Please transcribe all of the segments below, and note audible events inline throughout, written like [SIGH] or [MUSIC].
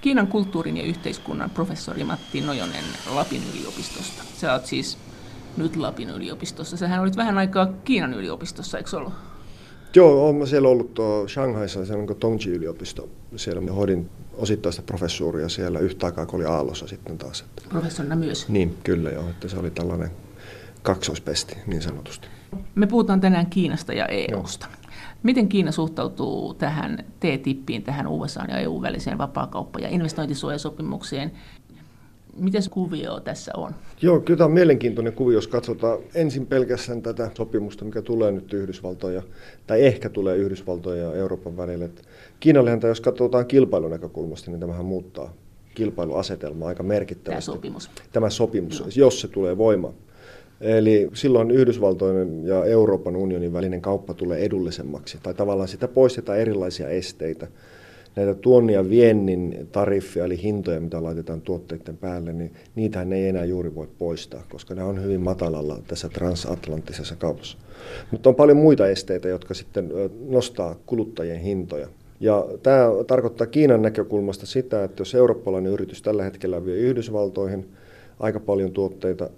Kiinan kulttuurin ja yhteiskunnan professori Matti Nojonen Lapin yliopistosta. Sä oot siis nyt Lapin yliopistossa. Sähän olit vähän aikaa Kiinan yliopistossa, eikö ollut? Joo, olen siellä ollut tuo Shanghaissa, siellä on Tongji-yliopisto. Siellä hoidin osittaista professuuria siellä yhtä aikaa, kun oli Aallossa sitten taas. Professorina myös? Niin, kyllä joo, että se oli tällainen kaksoispesti niin sanotusti. Me puhutaan tänään Kiinasta ja EUsta. Joo. Miten Kiina suhtautuu tähän TTIPiin, tähän USA ja EU väliseen vapaakauppa- ja investointisuojasopimukseen? Miten kuvio tässä on? Joo, kyllä tämä on mielenkiintoinen kuvio, jos katsotaan ensin pelkästään tätä sopimusta, mikä tulee nyt Yhdysvaltoja, tai ehkä tulee Yhdysvaltoja ja Euroopan välille. Kiinallehan, jos katsotaan kilpailun näkökulmasta, niin tämähän muuttaa kilpailuasetelmaa aika merkittävästi. Tämä sopimus. Tämä sopimus, Joo. jos se tulee voimaan. Eli silloin Yhdysvaltojen ja Euroopan unionin välinen kauppa tulee edullisemmaksi, tai tavallaan sitä poistetaan erilaisia esteitä. Näitä tuonnin ja viennin tariffia, eli hintoja, mitä laitetaan tuotteiden päälle, niin niitähän ei enää juuri voi poistaa, koska ne on hyvin matalalla tässä transatlanttisessa kaupassa. Mutta on paljon muita esteitä, jotka sitten nostaa kuluttajien hintoja. Ja tämä tarkoittaa Kiinan näkökulmasta sitä, että jos eurooppalainen yritys tällä hetkellä vie Yhdysvaltoihin aika paljon tuotteita,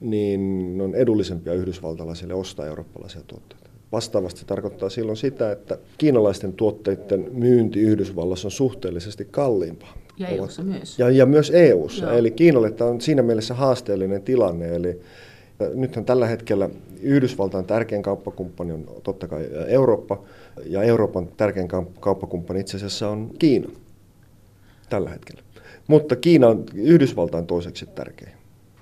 niin on edullisempia yhdysvaltalaisille ostaa eurooppalaisia tuotteita. Vastaavasti tarkoittaa silloin sitä, että kiinalaisten tuotteiden myynti Yhdysvallassa on suhteellisesti kalliimpaa. Ja EUssa myös. Ja, ja myös EUssa. Joo. Eli Kiinalle tämä on siinä mielessä haasteellinen tilanne. Eli nythän tällä hetkellä Yhdysvaltain tärkein kauppakumppani on totta kai Eurooppa, ja Euroopan tärkein kauppakumppani itse asiassa on Kiina tällä hetkellä. Mutta Kiina on Yhdysvaltain toiseksi tärkein.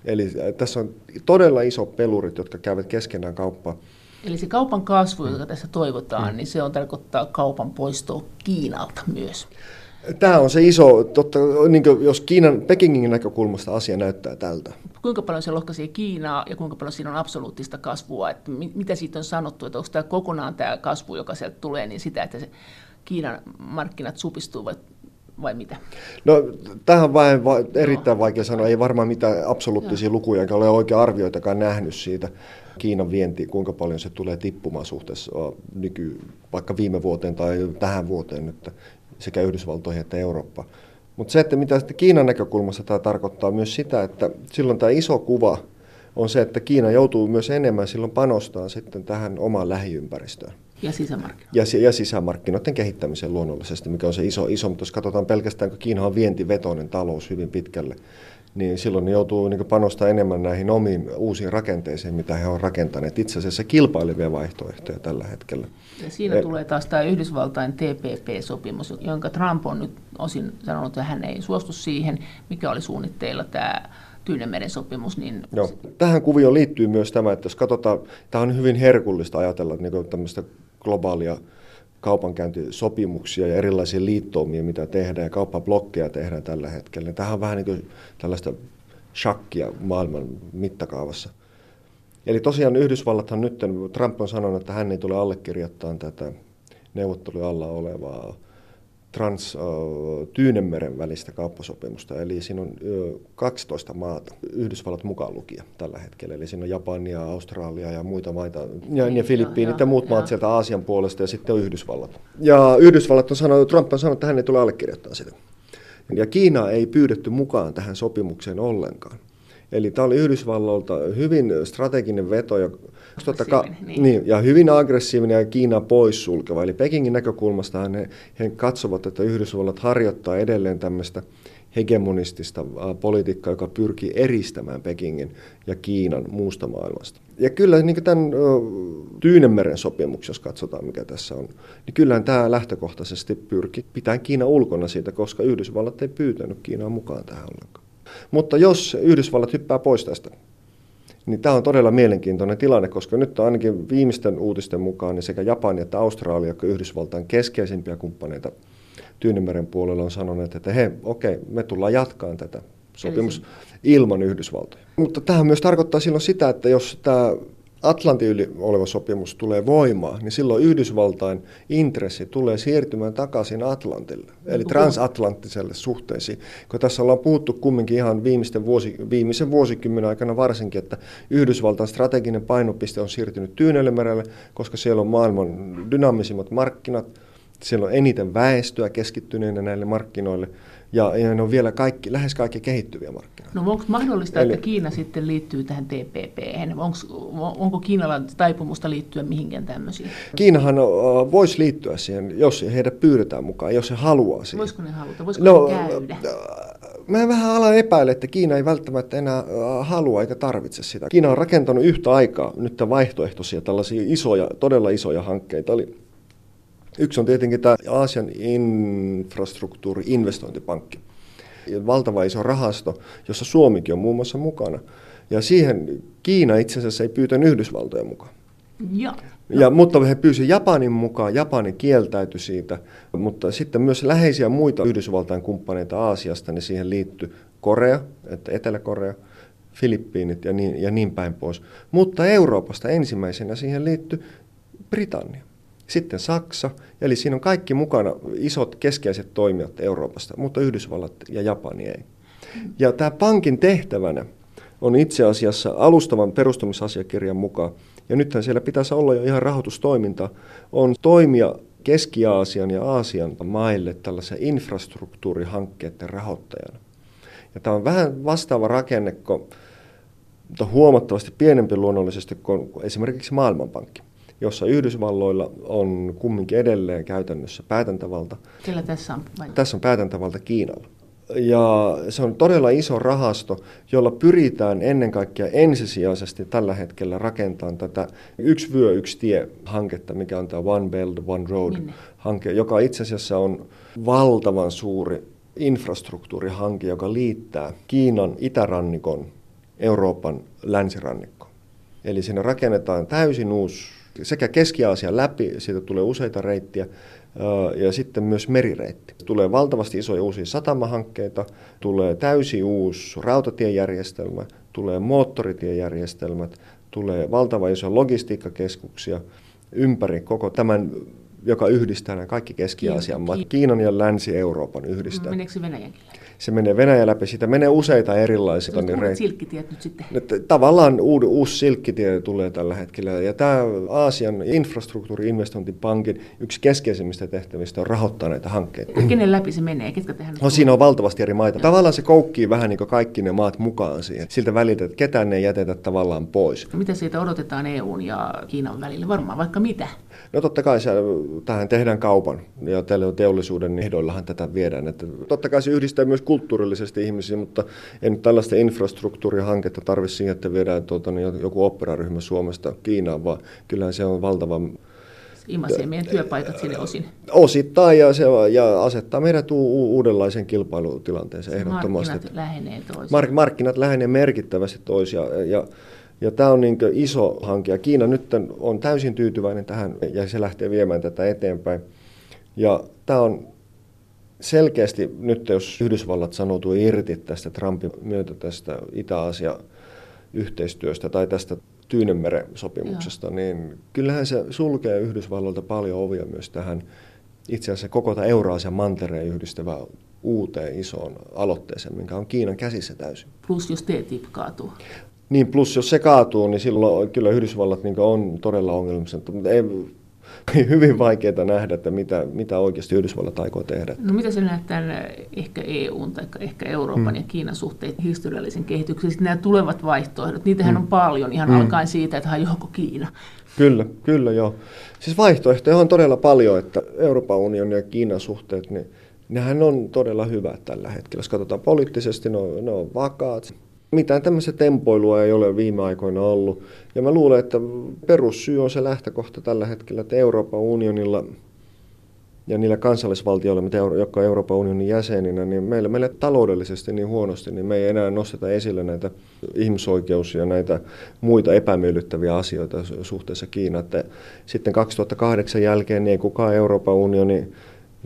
Eli äh, tässä on todella iso pelurit, jotka käyvät keskenään kauppaa. Eli se kaupan kasvu, jota tässä toivotaan, mm. niin se on tarkoittaa kaupan poistoa Kiinalta myös. Tämä on se iso, totta, niin jos Kiinan, Pekingin näkökulmasta asia näyttää tältä. Kuinka paljon se lohkaisee Kiinaa ja kuinka paljon siinä on absoluuttista kasvua? Että mitä siitä on sanottu, että onko tämä kokonaan tämä kasvu, joka sieltä tulee, niin sitä, että se Kiinan markkinat supistuvat vai mitä? No tähän on vain va- erittäin vaikea sanoa, ei varmaan mitään absoluuttisia Joo. lukuja, eikä ole oikein arvioitakaan nähnyt siitä Kiinan vienti, kuinka paljon se tulee tippumaan suhteessa nyky, vaikka viime vuoteen tai tähän vuoteen, että sekä Yhdysvaltoihin että Eurooppaan. Mutta se, että mitä sitten Kiinan näkökulmassa tämä tarkoittaa myös sitä, että silloin tämä iso kuva on se, että Kiina joutuu myös enemmän silloin panostaa sitten tähän omaan lähiympäristöön. Ja sisämarkkinoiden. Ja, ja sisämarkkinoiden kehittämiseen luonnollisesti, mikä on se iso, iso mutta jos katsotaan pelkästään, kun Kiina on vientivetoinen talous hyvin pitkälle, niin silloin ne joutuu niin panostaa enemmän näihin omiin uusiin rakenteisiin, mitä he ovat rakentaneet. Itse asiassa kilpailevia vaihtoehtoja tällä hetkellä. Ja siinä e- tulee taas tämä Yhdysvaltain TPP-sopimus, jonka Trump on nyt osin sanonut, että hän ei suostu siihen, mikä oli suunnitteilla tämä Tyynemeren sopimus. Niin... Joo. Tähän kuvioon liittyy myös tämä, että jos katsotaan, tämä on hyvin herkullista ajatella niin tämmöistä globaalia kaupankäyntisopimuksia ja erilaisia liittoumia, mitä tehdään, ja kauppablokkeja tehdään tällä hetkellä. Tähän on vähän niin kuin tällaista shakkia maailman mittakaavassa. Eli tosiaan Yhdysvallathan nyt, Trump on sanonut, että hän ei tule allekirjoittamaan tätä neuvotteluja alla olevaa Trans-Tyynemeren välistä kauppasopimusta, eli siinä on 12 maata, Yhdysvallat mukaan lukia tällä hetkellä, eli siinä on Japania, Australia ja muita maita, ja, ja Filippiinit ja muut maat sieltä Aasian puolesta, ja sitten on Yhdysvallat. Ja Yhdysvallat on sanonut, Trump on sanonut, että hän ei tule allekirjoittamaan sitä. Ja Kiina ei pyydetty mukaan tähän sopimukseen ollenkaan. Eli tämä oli Yhdysvalloilta hyvin strateginen veto, ja, ka- niin. Niin, ja hyvin aggressiivinen ja Kiina poissulkeva. Eli Pekingin näkökulmasta he, he katsovat, että Yhdysvallat harjoittaa edelleen tämmöistä hegemonistista politiikkaa, joka pyrkii eristämään Pekingin ja Kiinan muusta maailmasta. Ja kyllä niin tämän Tyynemeren sopimuksen, jos katsotaan mikä tässä on, niin kyllähän tämä lähtökohtaisesti pyrki pitää Kiina ulkona siitä, koska Yhdysvallat ei pyytänyt Kiinaa mukaan tähän ollenkaan. Mutta jos Yhdysvallat hyppää pois tästä, niin tämä on todella mielenkiintoinen tilanne, koska nyt on ainakin viimeisten uutisten mukaan niin sekä Japani että Australia, jotka Yhdysvaltain keskeisimpiä kumppaneita Tyynemeren puolella on sanoneet, että he, okei, okay, me tullaan jatkaan tätä sopimus ilman Yhdysvaltoja. Mutta tähän myös tarkoittaa silloin sitä, että jos tämä Atlantin yli oleva sopimus tulee voimaan, niin silloin Yhdysvaltain intressi tulee siirtymään takaisin Atlantille, eli transatlanttiselle suhteisiin. Kun tässä ollaan puhuttu kumminkin ihan viimeisten vuosi, viimeisen vuosikymmenen aikana varsinkin, että Yhdysvaltain strateginen painopiste on siirtynyt Tyynelle koska siellä on maailman dynaamisimmat markkinat, siellä on eniten väestöä keskittyneenä näille markkinoille, Ja, ja ne on vielä kaikki, lähes kaikki kehittyviä markkinoita. No onko mahdollista, Eli, että Kiina sitten liittyy tähän TPP? Onko, onko Kiinalla taipumusta liittyä mihinkään tämmöisiin? Kiinahan voisi liittyä siihen, jos heidät pyydetään mukaan, jos he haluaa siihen. Voisiko ne haluta? Voisiko no, ne käydä? Mä vähän alan epäillä, että Kiina ei välttämättä enää halua eikä tarvitse sitä. Kiina on rakentanut yhtä aikaa nyt vaihtoehtoisia tällaisia isoja, todella isoja hankkeita. Eli Yksi on tietenkin tämä Aasian infrastruktuuri-investointipankki. Valtava iso rahasto, jossa Suomikin on muun muassa mukana. Ja siihen Kiina itse asiassa ei pyytänyt Yhdysvaltojen mukaan. Ja. Ja, mutta he pyysivät Japanin mukaan, Japani kieltäytyi siitä, mutta sitten myös läheisiä muita Yhdysvaltain kumppaneita Aasiasta, niin siihen liittyi Korea, että Etelä-Korea, Filippiinit ja niin, ja niin päin pois. Mutta Euroopasta ensimmäisenä siihen liittyi Britannia. Sitten Saksa, eli siinä on kaikki mukana isot keskeiset toimijat Euroopasta, mutta Yhdysvallat ja Japani ei. Ja tämä pankin tehtävänä on itse asiassa alustavan perustamisasiakirjan mukaan, ja nythän siellä pitäisi olla jo ihan rahoitustoiminta, on toimia Keski-Aasian ja Aasian maille tällaisen infrastruktuurihankkeiden rahoittajana. Ja tämä on vähän vastaava rakenne, mutta huomattavasti pienempi luonnollisesti kuin esimerkiksi Maailmanpankki jossa Yhdysvalloilla on kumminkin edelleen käytännössä päätäntävalta. Kellä tässä on? Vai? Tässä on päätäntävalta Kiinalla. Ja se on todella iso rahasto, jolla pyritään ennen kaikkea ensisijaisesti tällä hetkellä rakentamaan tätä yksi vyö, yksi tie hanketta, mikä on tämä One Belt, One Road Minne? hanke, joka itse asiassa on valtavan suuri infrastruktuurihanke, joka liittää Kiinan itärannikon Euroopan länsirannikkoon. Eli siinä rakennetaan täysin uusi sekä Keski-Aasian läpi, siitä tulee useita reittiä, ja sitten myös merireitti. Tulee valtavasti isoja uusia satamahankkeita, tulee täysi uusi rautatiejärjestelmä, tulee moottoritiejärjestelmät, tulee valtava iso logistiikkakeskuksia ympäri koko tämän joka yhdistää nämä kaikki Keski-Aasian maat, Kiinan ja Länsi-Euroopan yhdistää. Meneekö se Venäjänkin Se menee Venäjän läpi, siitä menee useita erilaisia. Uudet reit... silkkitiet nyt sitten. Tavallaan uusi, uusi silkkitie tulee tällä hetkellä. Ja tämä Aasian infrastruktuuri-investointipankin yksi keskeisimmistä tehtävistä on rahoittaa näitä hankkeita. Kenen läpi se menee? Ketkä tehdään? No, siinä on valtavasti eri maita. Tavallaan se koukkii vähän niin kuin kaikki ne maat mukaan siihen. Siltä välitä, että ketään ei jätetä tavallaan pois. No, mitä siitä odotetaan EUn ja Kiinan välillä? Varmaan vaikka mitä? No totta kai se, tähän tehdään kaupan ja teollisuuden ehdoillahan tätä viedään. Että totta kai se yhdistää myös kulttuurillisesti ihmisiä, mutta en nyt tällaista infrastruktuurihanketta tarvitse siihen, että viedään tuota, niin joku operaryhmä Suomesta Kiinaan, vaan kyllähän se on valtava ilmaisee meidän työpaikat sinne osin. Osittain ja, se, ja asettaa meidät u- uudenlaisen kilpailutilanteeseen ehdottomasti. Markkinat lähenee toisiaan. Mark, markkinat lähenee merkittävästi toisiaan ja, ja ja tämä on niin iso hanke ja Kiina nyt on täysin tyytyväinen tähän ja se lähtee viemään tätä eteenpäin. Ja tämä on selkeästi nyt, jos Yhdysvallat sanoutuu irti tästä Trumpin myötä tästä Itä-Asia yhteistyöstä tai tästä Tyynemeren sopimuksesta, Joo. niin kyllähän se sulkee Yhdysvalloilta paljon ovia myös tähän itse asiassa koko tämä Euraasian mantereen yhdistävään uuteen isoon aloitteeseen, minkä on Kiinan käsissä täysin. Plus jos TTIP kaatuu. Niin, plus jos se kaatuu, niin silloin kyllä Yhdysvallat niin on todella ongelmissa. Mutta ei, hyvin vaikeaa nähdä, että mitä, mitä oikeasti Yhdysvallat aikoo tehdä. No mitä se näet tämän ehkä EUn tai ehkä Euroopan hmm. ja Kiinan suhteet historiallisen kehityksen? Sitten nämä tulevat vaihtoehdot, niitähän hmm. on paljon ihan hmm. alkaen siitä, että hajoako Kiina. Kyllä, kyllä joo. Siis vaihtoehtoja on todella paljon, että Euroopan unionin ja Kiinan suhteet, niin nehän on todella hyvät tällä hetkellä. Jos katsotaan poliittisesti, ne on, ne on vakaat. Mitään tämmöistä tempoilua ei ole viime aikoina ollut. Ja mä luulen, että perussyy on se lähtökohta tällä hetkellä, että Euroopan unionilla ja niillä kansallisvaltioilla, jotka on Euroopan unionin jäseninä, niin meillä, meillä taloudellisesti niin huonosti, niin me ei enää nosteta esille näitä ihmisoikeus- ja näitä muita epämiellyttäviä asioita suhteessa Kiinaan. Sitten 2008 jälkeen niin ei kukaan Euroopan unioni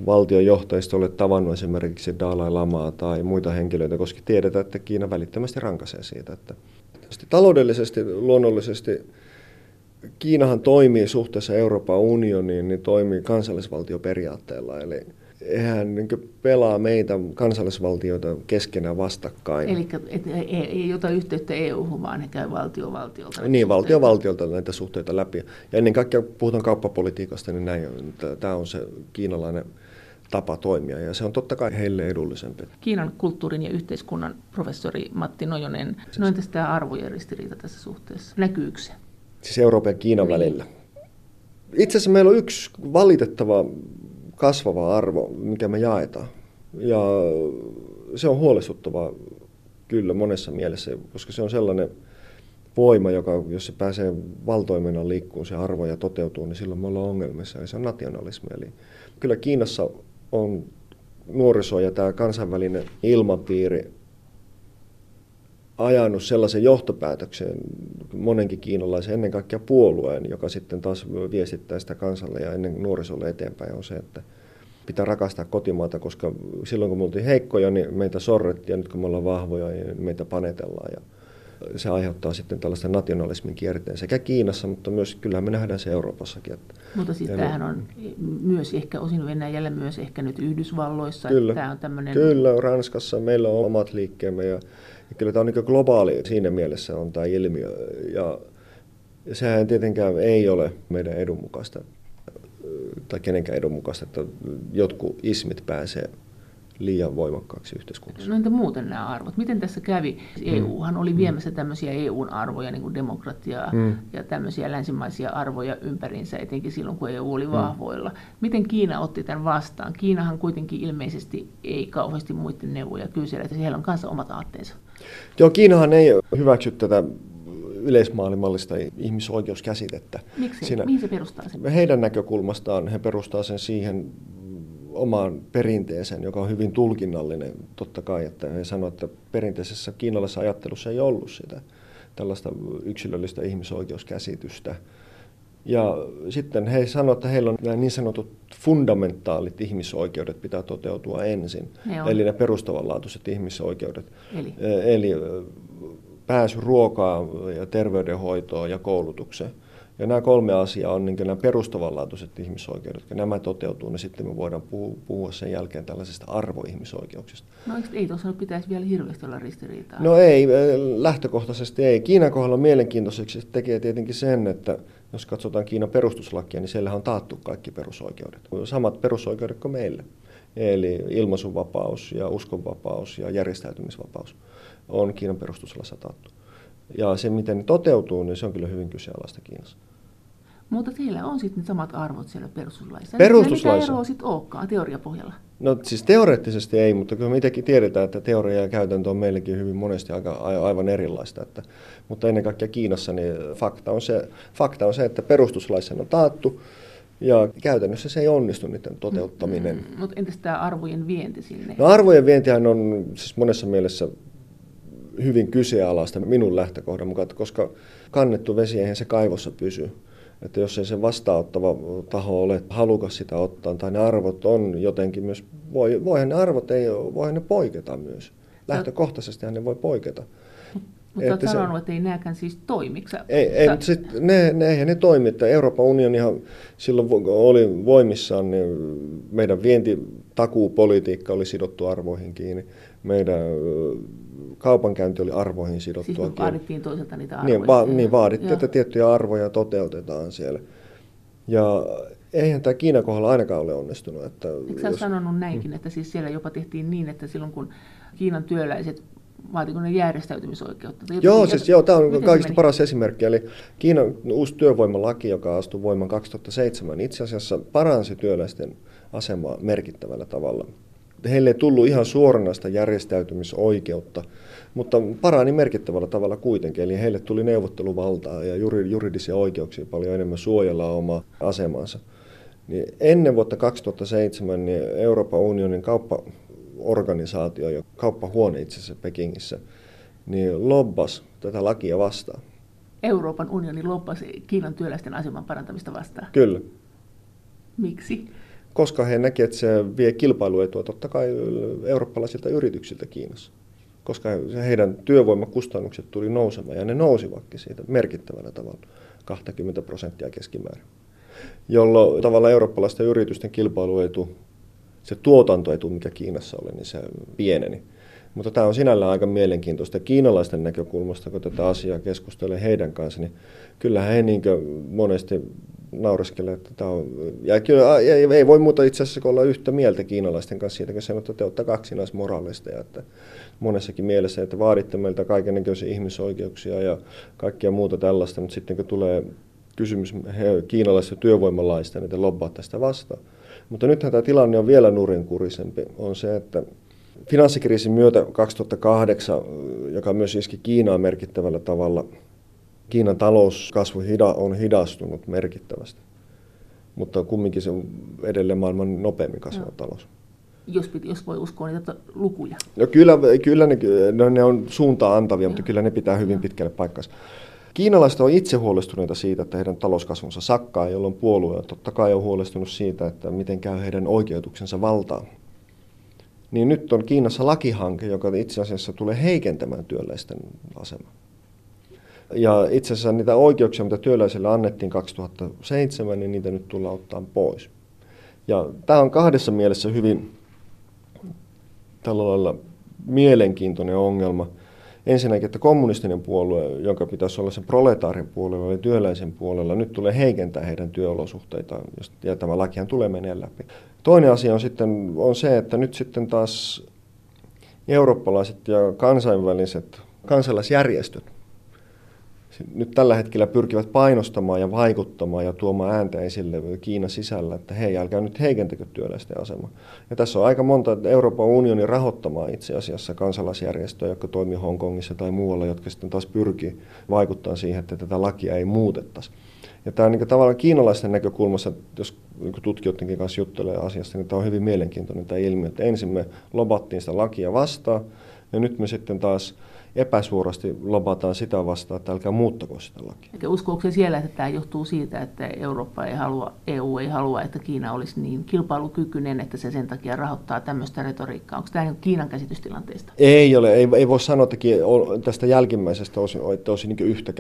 valtionjohtajista ole tavannut esimerkiksi Dalai Lamaa tai muita henkilöitä, koska tiedetään, että Kiina välittömästi rankaisee siitä. Että taloudellisesti luonnollisesti Kiinahan toimii suhteessa Euroopan unioniin, niin toimii kansallisvaltioperiaatteella, eli eihän niin pelaa meitä kansallisvaltioita keskenään vastakkain. Eli ei ota yhteyttä EU-hun, vaan he käy valtiovaltiolta. Niin, valtiovaltiolta näitä suhteita läpi. Ja ennen kaikkea puhutaan kauppapolitiikasta, niin näin, tämä on se kiinalainen tapa toimia ja se on totta kai heille edullisempi. Kiinan kulttuurin ja yhteiskunnan professori Matti Nojonen, noin tästä arvojen ristiriita tässä suhteessa. Näkyykö se? Siis Euroopan ja Kiinan niin. välillä. Itse asiassa meillä on yksi valitettava kasvava arvo, mikä me jaetaan. Ja se on huolestuttavaa kyllä monessa mielessä, koska se on sellainen voima, joka, jos se pääsee valtoimena liikkuun, se arvo ja toteutuu, niin silloin me ollaan ongelmissa, ja se on nationalismi. Eli kyllä Kiinassa on nuoriso ja tämä kansainvälinen ilmapiiri ajanut sellaisen johtopäätöksen monenkin kiinalaisen, ennen kaikkea puolueen, joka sitten taas viestittää sitä kansalle ja ennen nuorisolle eteenpäin, on se, että pitää rakastaa kotimaata, koska silloin kun me oltiin heikkoja, niin meitä sorrettiin ja nyt kun me ollaan vahvoja, niin meitä panetellaan. Ja se aiheuttaa sitten tällaista nationalismin kierteen sekä Kiinassa, mutta myös kyllähän me nähdään se Euroopassakin. Että mutta siis tämähän on myös ehkä osin Venäjällä, myös ehkä nyt Yhdysvalloissa. Kyllä, tämä on tämmöinen... kyllä Ranskassa meillä on omat liikkeemme ja kyllä tämä on niin globaali siinä mielessä on tämä ilmiö. Ja, ja sehän tietenkään ei ole meidän edun mukaista tai kenenkään edun mukaista, että jotkut ismit pääsee liian voimakkaaksi yhteiskunnassa. No entä muuten nämä arvot? Miten tässä kävi? EUhan oli viemässä tämmöisiä EUn arvoja, niin kuin demokratiaa mm. ja tämmöisiä länsimaisia arvoja ympärinsä, etenkin silloin, kun EU oli mm. vahvoilla. Miten Kiina otti tämän vastaan? Kiinahan kuitenkin ilmeisesti ei kauheasti muiden neuvoja kysele, että siellä on kanssa omat aatteensa. Joo, Kiinahan ei hyväksy tätä yleismaailmallista ihmisoikeuskäsitettä. Miksi? Siinä, Mihin se perustaa sen? Heidän näkökulmastaan he perustaa sen siihen omaan perinteeseen, joka on hyvin tulkinnallinen totta kai, että he sanoivat, että perinteisessä kiinalaisessa ajattelussa ei ollut sitä tällaista yksilöllistä ihmisoikeuskäsitystä. Ja sitten he sanoivat, että heillä on nämä niin sanotut fundamentaalit ihmisoikeudet pitää toteutua ensin. Ne eli ne perustavanlaatuiset ihmisoikeudet. Eli, eli pääsy ruokaan ja terveydenhoitoon ja koulutukseen. Ja nämä kolme asiaa on niin nämä perustavanlaatuiset ihmisoikeudet. Kun nämä toteutuu, niin sitten me voidaan puhua, puhua sen jälkeen tällaisista arvoihmisoikeuksista. No ei tuossa pitäisi vielä hirveästi olla ristiriitaa? No ei, lähtökohtaisesti ei. Kiinan kohdalla mielenkiintoiseksi tekee tietenkin sen, että jos katsotaan Kiinan perustuslakia, niin siellä on taattu kaikki perusoikeudet. Samat perusoikeudet kuin meille. Eli ilmaisuvapaus ja uskonvapaus ja järjestäytymisvapaus on Kiinan perustuslaissa taattu. Ja se, miten ne toteutuu, niin se on kyllä hyvin kyseenalaista Kiinassa. Mutta teillä on sitten samat arvot siellä perustuslaissa. Perustuslaissa. Mikä ero sitten olekaan teoriapohjalla? No siis teoreettisesti ei, mutta kyllä me itsekin tiedetään, että teoria ja käytäntö on meillekin hyvin monesti aika, aivan erilaista. Että, mutta ennen kaikkea Kiinassa niin fakta, on se, fakta on se, että perustuslaissa on taattu, ja käytännössä se ei onnistu niiden toteuttaminen. Mm, mutta entäs tämä arvojen vienti sinne? No arvojen vientihän on siis monessa mielessä hyvin kyseenalaista minun lähtökohdan mukaan, koska kannettu vesi eihän se kaivossa pysy. Että jos ei se vastaanottava taho ole halukas sitä ottaa, tai ne arvot on jotenkin myös, voi, voihan ne arvot ei, voihan ne poiketa myös. Lähtökohtaisesti ne voi poiketa. Mutta olet sanonut, että ei nämäkään siis toimi. Ei, ei mutta sit ne, ne, eihän ne toimi. Että Euroopan unionihan silloin oli voimissaan, niin meidän vientitakuupolitiikka oli sidottu arvoihin kiinni. Meidän kaupankäynti oli arvoihin sidottua. Siis vaadittiin toiselta niitä arvoja. Niin, va- niin vaadittiin, Joo. että tiettyjä arvoja toteutetaan siellä. Ja eihän tämä Kiinan kohdalla ainakaan ole onnistunut. Että Eikö sä jos... sanonut näinkin, mm. että siis siellä jopa tehtiin niin, että silloin kun Kiinan työläiset vaatiko ne järjestäytymisoikeutta? Jotenkin, joo, siis joo, tämä on kaikista paras esimerkki. Eli Kiinan uusi työvoimalaki, joka astui voimaan 2007, itse asiassa paransi työläisten asemaa merkittävällä tavalla heille ei tullut ihan suoranaista järjestäytymisoikeutta, mutta parani merkittävällä tavalla kuitenkin. Eli heille tuli neuvotteluvaltaa ja juridisia oikeuksia paljon enemmän suojella omaa asemansa. Niin ennen vuotta 2007 niin Euroopan unionin kauppaorganisaatio ja kauppahuone itse asiassa Pekingissä niin lobbas tätä lakia vastaan. Euroopan unioni lobbasi Kiinan työläisten aseman parantamista vastaan? Kyllä. Miksi? Koska he näkivät, että se vie kilpailuetua totta kai eurooppalaisilta yrityksiltä Kiinassa. Koska heidän työvoimakustannukset tuli nousemaan ja ne nousivatkin siitä merkittävällä tavalla, 20 prosenttia keskimäärin. Jolloin tavallaan eurooppalaisten yritysten kilpailuetu, se tuotantoetu, mikä Kiinassa oli, niin se pieneni. Mutta tämä on sinällään aika mielenkiintoista. Kiinalaisten näkökulmasta, kun tätä asiaa keskustelee heidän kanssa, niin kyllähän he niin monesti naureskelee, että tämä on, ja kyllä ei, ei voi muuta itse asiassa olla yhtä mieltä kiinalaisten kanssa siitä, kun sanoo, että te kaksinaismoraalista ja että monessakin mielessä, että vaaditte meiltä kaikenlaisia ihmisoikeuksia ja kaikkia muuta tällaista, mutta sitten kun tulee kysymys he, kiinalaisista työvoimalaista, niin te lobbaatte sitä vastaan. Mutta nythän tämä tilanne on vielä nurinkurisempi, on se, että Finanssikriisin myötä 2008, joka myös iski Kiinaa merkittävällä tavalla, Kiinan talouskasvu on hidastunut merkittävästi, mutta kumminkin se on edelleen maailman nopeammin kasvava no. talous. Jos, jos voi uskoa niitä lukuja. No kyllä, kyllä ne, no ne on suuntaa antavia, mutta kyllä ne pitää hyvin pitkälle paikkansa. Kiinalaiset on itse huolestuneita siitä, että heidän talouskasvunsa sakkaa, jolloin puolue totta kai on huolestunut siitä, että miten käy heidän oikeutuksensa valtaan niin nyt on Kiinassa lakihanke, joka itse asiassa tulee heikentämään työläisten asemaa. Ja itse asiassa niitä oikeuksia, mitä työläisille annettiin 2007, niin niitä nyt tullaan ottaa pois. Ja tämä on kahdessa mielessä hyvin tällä lailla mielenkiintoinen ongelma. Ensinnäkin, että kommunistinen puolue, jonka pitäisi olla sen proletaarin puolella eli työläisen puolella, nyt tulee heikentää heidän työolosuhteitaan, ja tämä lakihan tulee menee läpi. Toinen asia on sitten on se, että nyt sitten taas eurooppalaiset ja kansainväliset kansalaisjärjestöt nyt tällä hetkellä pyrkivät painostamaan ja vaikuttamaan ja tuomaan ääntä esille Kiinan sisällä, että hei, älkää nyt heikentäkö työläisten asemaa. Ja tässä on aika monta Euroopan unionin rahoittamaa itse asiassa kansalaisjärjestöjä, jotka toimii Hongkongissa tai muualla, jotka sitten taas pyrkii vaikuttamaan siihen, että tätä lakia ei muutettaisi. Ja tämä on niin tavallaan kiinalaisten näkökulmassa, jos niin tutkijoidenkin kanssa juttelee asiasta, niin tämä on hyvin mielenkiintoinen tämä ilmiö, että ensin me lobattiin sitä lakia vastaan, ja nyt me sitten taas epäsuorasti lobataan sitä vastaan, että älkää muuttako sitä lakia. Eikä uskoako siellä, että tämä johtuu siitä, että Eurooppa ei halua, EU ei halua, että Kiina olisi niin kilpailukykyinen, että se sen takia rahoittaa tämmöistä retoriikkaa? Onko tämä Kiinan käsitystilanteesta? Ei ole, ei, ei voi sanoa että tästä jälkimmäisestä olisi, että olisi niin yhtä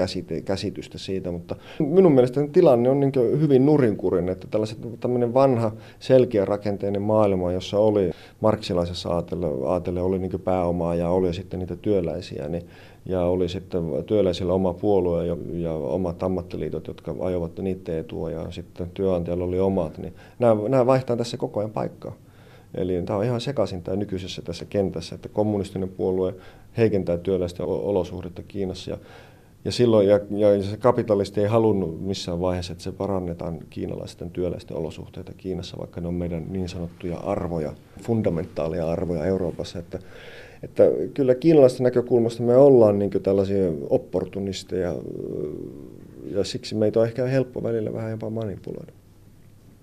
käsitystä siitä, mutta minun mielestäni tilanne on niin hyvin nurinkurin, että tällaiset, tämmöinen vanha selkeä rakenteinen maailma, jossa oli marksilaisessa aatelle, aatelle oli niin pääomaa ja oli sitten niitä työläisiä, ihmisiä, niin, ja oli sitten työläisillä oma puolue ja, ja omat ammattiliitot, jotka ajoivat niitä etua, ja sitten työnantajalla oli omat, niin nämä, nämä vaihtaa tässä koko ajan paikkaa. Eli tämä on ihan sekaisin tämä nykyisessä tässä kentässä, että kommunistinen puolue heikentää työläisten olosuhdetta Kiinassa ja ja silloin ja, ja se kapitalisti ei halunnut missään vaiheessa, että se parannetaan kiinalaisten työläisten olosuhteita Kiinassa, vaikka ne on meidän niin sanottuja arvoja, fundamentaalia arvoja Euroopassa. Että, että kyllä kiinalaisten näkökulmasta me ollaan niin tällaisia opportunisteja ja siksi meitä on ehkä helppo välillä vähän jopa manipuloida.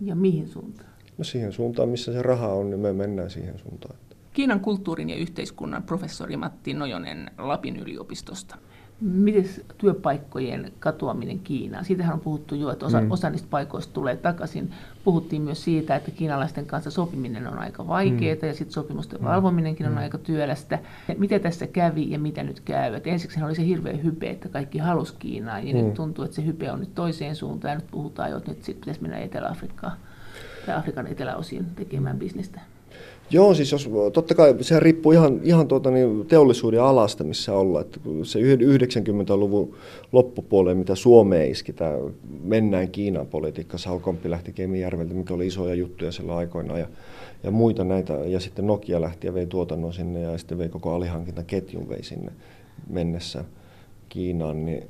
Ja mihin suuntaan? No siihen suuntaan, missä se raha on, niin me mennään siihen suuntaan. Kiinan kulttuurin ja yhteiskunnan professori Matti Nojonen Lapin yliopistosta. Miten työpaikkojen katoaminen Kiinaan? Siitähän on puhuttu jo, että osa, mm. osa niistä paikoista tulee takaisin. Puhuttiin myös siitä, että kiinalaisten kanssa sopiminen on aika vaikeaa mm. ja sitten sopimusten mm. valvominenkin on mm. aika työlästä. Miten tässä kävi ja mitä nyt käy? Et ensiksi oli se hirveä hype, että kaikki halusi Kiinaa ja mm. nyt tuntuu, että se hype on nyt toiseen suuntaan ja nyt puhutaan jo, että nyt sitten pitäisi mennä Etelä-Afrikkaan tai Afrikan eteläosiin tekemään bisnestä. Joo, siis jos, totta kai se riippuu ihan, ihan tuota, niin teollisuuden alasta, missä ollaan. Että se 90-luvun loppupuoleen, mitä Suomeen iski, tämä mennään Kiinan politiikka, Salkompi lähti Kemijärveltä, mikä oli isoja juttuja silloin aikoina, ja, ja muita näitä, ja sitten Nokia lähti ja vei tuotannon sinne, ja sitten vei koko alihankintaketjun vei sinne mennessä Kiinaan, niin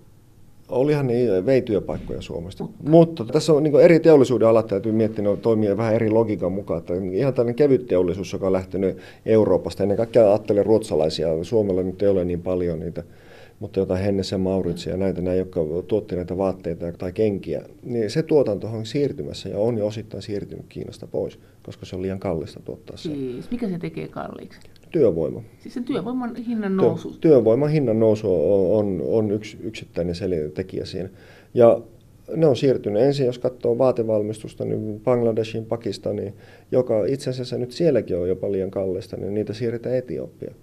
olihan ne vei työpaikkoja Suomesta. Mutta, Mutta tässä on niin eri teollisuuden alat täytyy miettiä, ne toimii vähän eri logiikan mukaan. Että ihan tällainen kevyt teollisuus, joka on lähtenyt Euroopasta, ennen kaikkea ajattelen ruotsalaisia, Suomella nyt ei ole niin paljon niitä mutta jotain Hennessä Mauritsia ja näitä, nämä, jotka tuotti näitä vaatteita tai kenkiä, niin se tuotanto on siirtymässä ja on jo osittain siirtynyt Kiinasta pois, koska se on liian kallista tuottaa se. Siis, mikä se tekee kalliiksi? Työvoima. Siis se työvoiman hinnan nousu? Työ, työvoiman hinnan nousu on, on, on yksi yksittäinen tekijä siinä. Ja ne on siirtynyt. Ensin jos katsoo vaatevalmistusta, niin Bangladeshin, Pakistaniin, joka itse asiassa nyt sielläkin on jopa liian kallista, niin niitä siirretään Etiopiaan.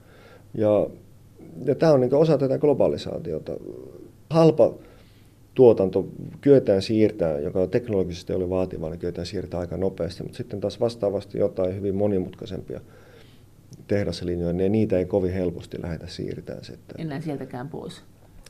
Ja, ja tämä on niin osa tätä globalisaatiota. Halpa tuotanto kyetään siirtää, joka teknologisesti oli vaativaa, niin kyetään siirtää aika nopeasti, mutta sitten taas vastaavasti jotain hyvin monimutkaisempia tehdaslinjoja, niin niitä ei kovin helposti lähdetä siirtämään sitten. Enää sieltäkään pois.